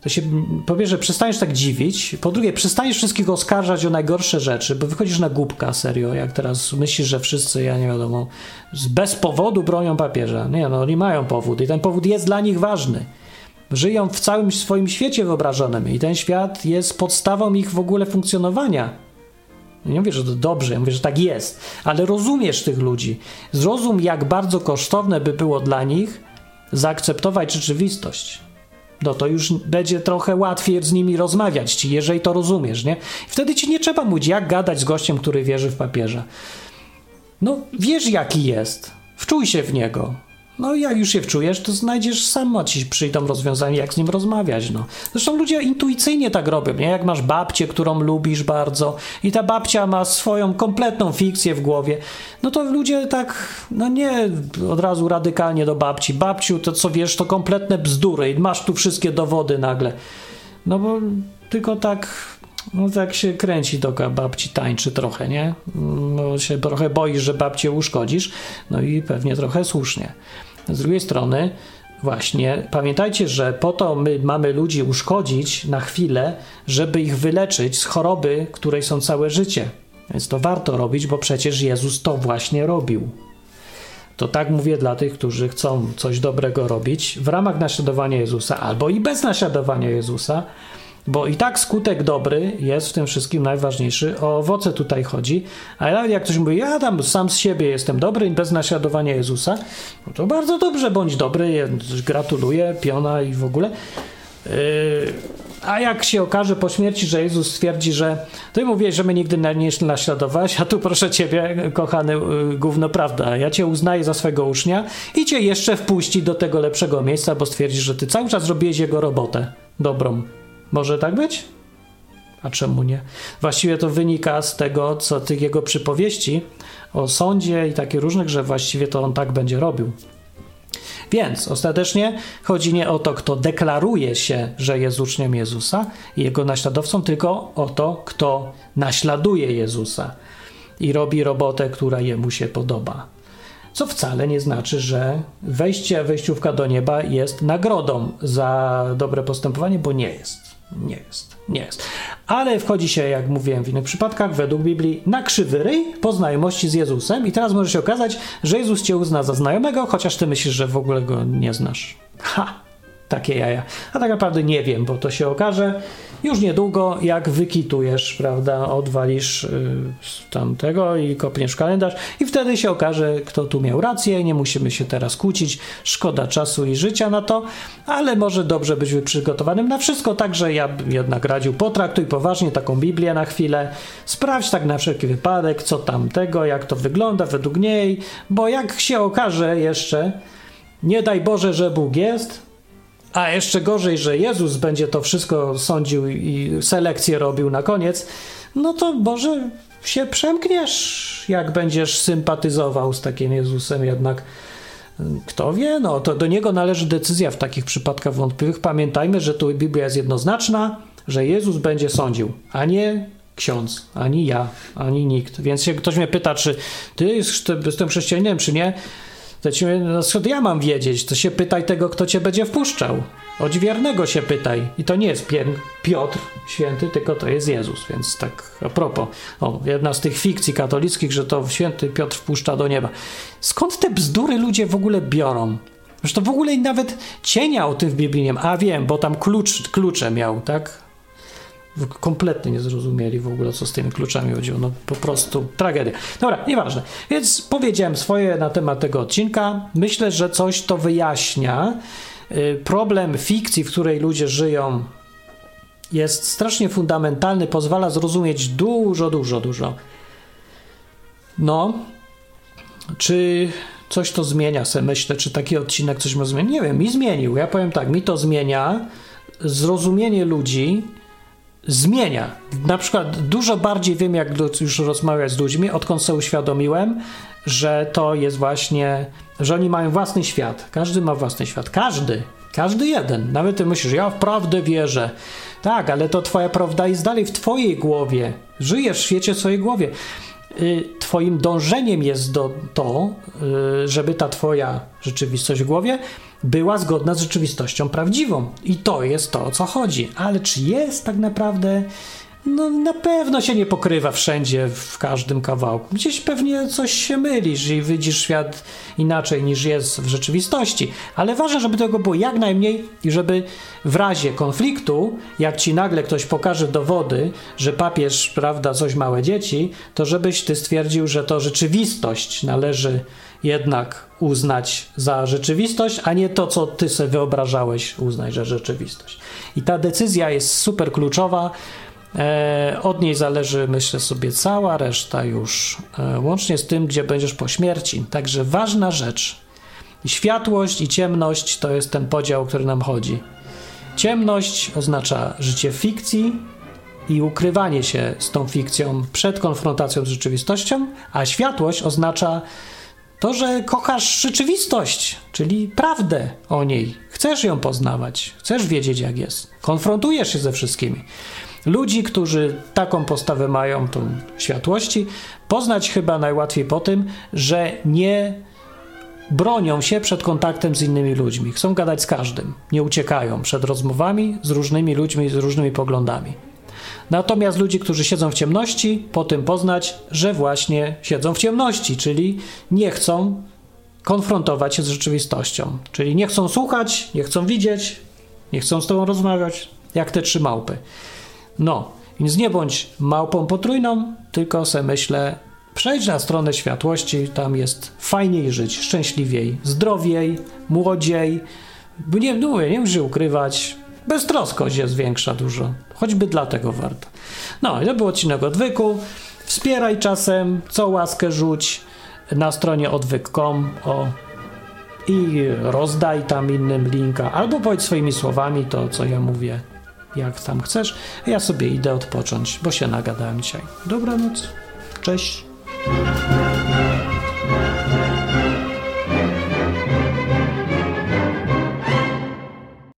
to się po pierwsze przestaniesz tak dziwić, po drugie przestaniesz wszystkiego oskarżać o najgorsze rzeczy, bo wychodzisz na głupka serio, jak teraz myślisz, że wszyscy, ja nie wiadomo, bez powodu bronią papieża. Nie, no oni mają powód i ten powód jest dla nich ważny. Żyją w całym swoim świecie wyobrażonym i ten świat jest podstawą ich w ogóle funkcjonowania. Nie mówię, że to dobrze, ja mówię, że tak jest, ale rozumiesz tych ludzi. Zrozum, jak bardzo kosztowne by było dla nich zaakceptować rzeczywistość. No to już będzie trochę łatwiej z nimi rozmawiać ci, jeżeli to rozumiesz, nie? Wtedy ci nie trzeba mówić, jak gadać z gościem, który wierzy w papieża. No, wiesz, jaki jest. Wczuj się w niego. No jak już się wczujesz, to znajdziesz sama ci przyjdą rozwiązanie, jak z nim rozmawiać, no. Zresztą ludzie intuicyjnie tak robią, nie? Jak masz babcię, którą lubisz bardzo i ta babcia ma swoją kompletną fikcję w głowie, no to ludzie tak, no nie od razu radykalnie do babci. Babciu, to co wiesz, to kompletne bzdury i masz tu wszystkie dowody nagle. No bo tylko tak no tak się kręci to babci tańczy trochę, nie? No się trochę boisz, że babcię uszkodzisz, no i pewnie trochę słusznie. Z drugiej strony, właśnie, pamiętajcie, że po to my mamy ludzi uszkodzić na chwilę, żeby ich wyleczyć z choroby, której są całe życie. Więc to warto robić, bo przecież Jezus to właśnie robił. To tak mówię dla tych, którzy chcą coś dobrego robić w ramach naśladowania Jezusa albo i bez naśladowania Jezusa bo i tak skutek dobry jest w tym wszystkim najważniejszy. O owoce tutaj chodzi. A nawet jak ktoś mówi, ja tam sam z siebie jestem dobry bez naśladowania Jezusa, no to bardzo dobrze, bądź dobry, gratuluję, piona i w ogóle. Yy, A jak się okaże po śmierci, że Jezus stwierdzi, że ty mówiłeś, że mnie nigdy nie naśladowałeś, a tu proszę ciebie, kochany y, gówno prawda, ja cię uznaję za swego ucznia i cię jeszcze wpuści do tego lepszego miejsca, bo stwierdzi, że ty cały czas robiłeś jego robotę dobrą. Może tak być? A czemu nie? Właściwie to wynika z tego, co tych jego przypowieści o sądzie i takich różnych, że właściwie to on tak będzie robił. Więc ostatecznie chodzi nie o to, kto deklaruje się, że jest uczniem Jezusa i jego naśladowcą, tylko o to, kto naśladuje Jezusa i robi robotę, która jemu się podoba. Co wcale nie znaczy, że wejście, wejściówka do nieba jest nagrodą za dobre postępowanie, bo nie jest. Nie jest, nie jest. Ale wchodzi się, jak mówiłem w innych przypadkach, według Biblii, na krzywy ryj po znajomości z Jezusem i teraz może się okazać, że Jezus cię uzna za znajomego, chociaż ty myślisz, że w ogóle go nie znasz. Ha! Takie jaja. A tak naprawdę nie wiem, bo to się okaże już niedługo, jak wykitujesz, prawda, odwalisz yy, tamtego i kopniesz kalendarz. I wtedy się okaże, kto tu miał rację, nie musimy się teraz kłócić, szkoda czasu i życia na to, ale może dobrze być przygotowanym na wszystko, także ja bym jednak radził, potraktuj poważnie taką Biblię na chwilę, sprawdź tak na wszelki wypadek, co tamtego, jak to wygląda według niej, bo jak się okaże jeszcze, nie daj Boże, że Bóg jest, a jeszcze gorzej, że Jezus będzie to wszystko sądził i selekcję robił na koniec, no to może się przemkniesz, jak będziesz sympatyzował z takim Jezusem jednak. Kto wie, no to do niego należy decyzja w takich przypadkach wątpliwych. Pamiętajmy, że tu Biblia jest jednoznaczna, że Jezus będzie sądził, a nie ksiądz, ani ja, ani nikt. Więc jak ktoś mnie pyta, czy ty jestem chrześcijaninem, czy nie, to ci mówię, no skąd ja mam wiedzieć? To się pytaj tego, kto cię będzie wpuszczał. Odźwiernego się pytaj. I to nie jest Piotr święty, tylko to jest Jezus. Więc tak a propos, o, jedna z tych fikcji katolickich, że to święty Piotr wpuszcza do nieba. Skąd te bzdury ludzie w ogóle biorą? To w ogóle nawet cienia o tym w Biblii nie ma. A wiem, bo tam klucz, klucze miał, tak? Kompletnie nie zrozumieli w ogóle, co z tymi kluczami chodziło. No po prostu tragedia. Dobra, nieważne. Więc powiedziałem swoje na temat tego odcinka. Myślę, że coś to wyjaśnia. Y, problem fikcji, w której ludzie żyją, jest strasznie fundamentalny, pozwala zrozumieć dużo, dużo, dużo. No, czy coś to zmienia, se myślę, czy taki odcinek coś ma zmienić? Nie wiem, mi zmienił. Ja powiem tak, mi to zmienia zrozumienie ludzi, zmienia. Na przykład dużo bardziej wiem, jak już rozmawiać z ludźmi, odkąd sobie uświadomiłem, że to jest właśnie, że oni mają własny świat. Każdy ma własny świat. Każdy. Każdy jeden. Nawet ty myślisz, ja w prawdę wierzę. Tak, ale to twoja prawda jest dalej w twojej głowie. Żyjesz w świecie w swojej głowie. Y, twoim dążeniem jest do to, y, żeby ta twoja rzeczywistość w głowie była zgodna z rzeczywistością prawdziwą. I to jest to, o co chodzi. Ale czy jest tak naprawdę? No, na pewno się nie pokrywa wszędzie, w każdym kawałku. Gdzieś pewnie coś się mylisz i widzisz świat inaczej niż jest w rzeczywistości. Ale ważne, żeby tego było jak najmniej i żeby w razie konfliktu, jak ci nagle ktoś pokaże dowody, że papież, prawda, coś małe dzieci, to żebyś ty stwierdził, że to rzeczywistość należy jednak uznać za rzeczywistość, a nie to, co ty sobie wyobrażałeś uznać za rzeczywistość. I ta decyzja jest super kluczowa. E, od niej zależy, myślę sobie, cała reszta już, e, łącznie z tym, gdzie będziesz po śmierci. Także ważna rzecz. Światłość i ciemność to jest ten podział, o który nam chodzi. Ciemność oznacza życie fikcji i ukrywanie się z tą fikcją przed konfrontacją z rzeczywistością, a światłość oznacza to, że kochasz rzeczywistość, czyli prawdę o niej. Chcesz ją poznawać, chcesz wiedzieć, jak jest. Konfrontujesz się ze wszystkimi. Ludzi, którzy taką postawę mają, tą światłości, poznać chyba najłatwiej po tym, że nie bronią się przed kontaktem z innymi ludźmi. Chcą gadać z każdym, nie uciekają przed rozmowami z różnymi ludźmi z różnymi poglądami. Natomiast ludzie, którzy siedzą w ciemności, po tym poznać, że właśnie siedzą w ciemności, czyli nie chcą konfrontować się z rzeczywistością. Czyli nie chcą słuchać, nie chcą widzieć, nie chcą z tobą rozmawiać, jak te trzy małpy. No, więc nie bądź małpą potrójną, tylko se myślę, przejdź na stronę światłości, tam jest fajniej żyć, szczęśliwiej, zdrowiej, młodziej. Nie, no, nie muszę ukrywać, beztroskość jest większa dużo. Choćby dlatego warto. No, i to był odcinek odwyku. Wspieraj czasem, co łaskę rzuć na stronie odwyk.com o i rozdaj tam innym linka, albo powiedz swoimi słowami to, co ja mówię, jak tam chcesz. Ja sobie idę odpocząć, bo się nagadałem dzisiaj. Dobranoc, cześć.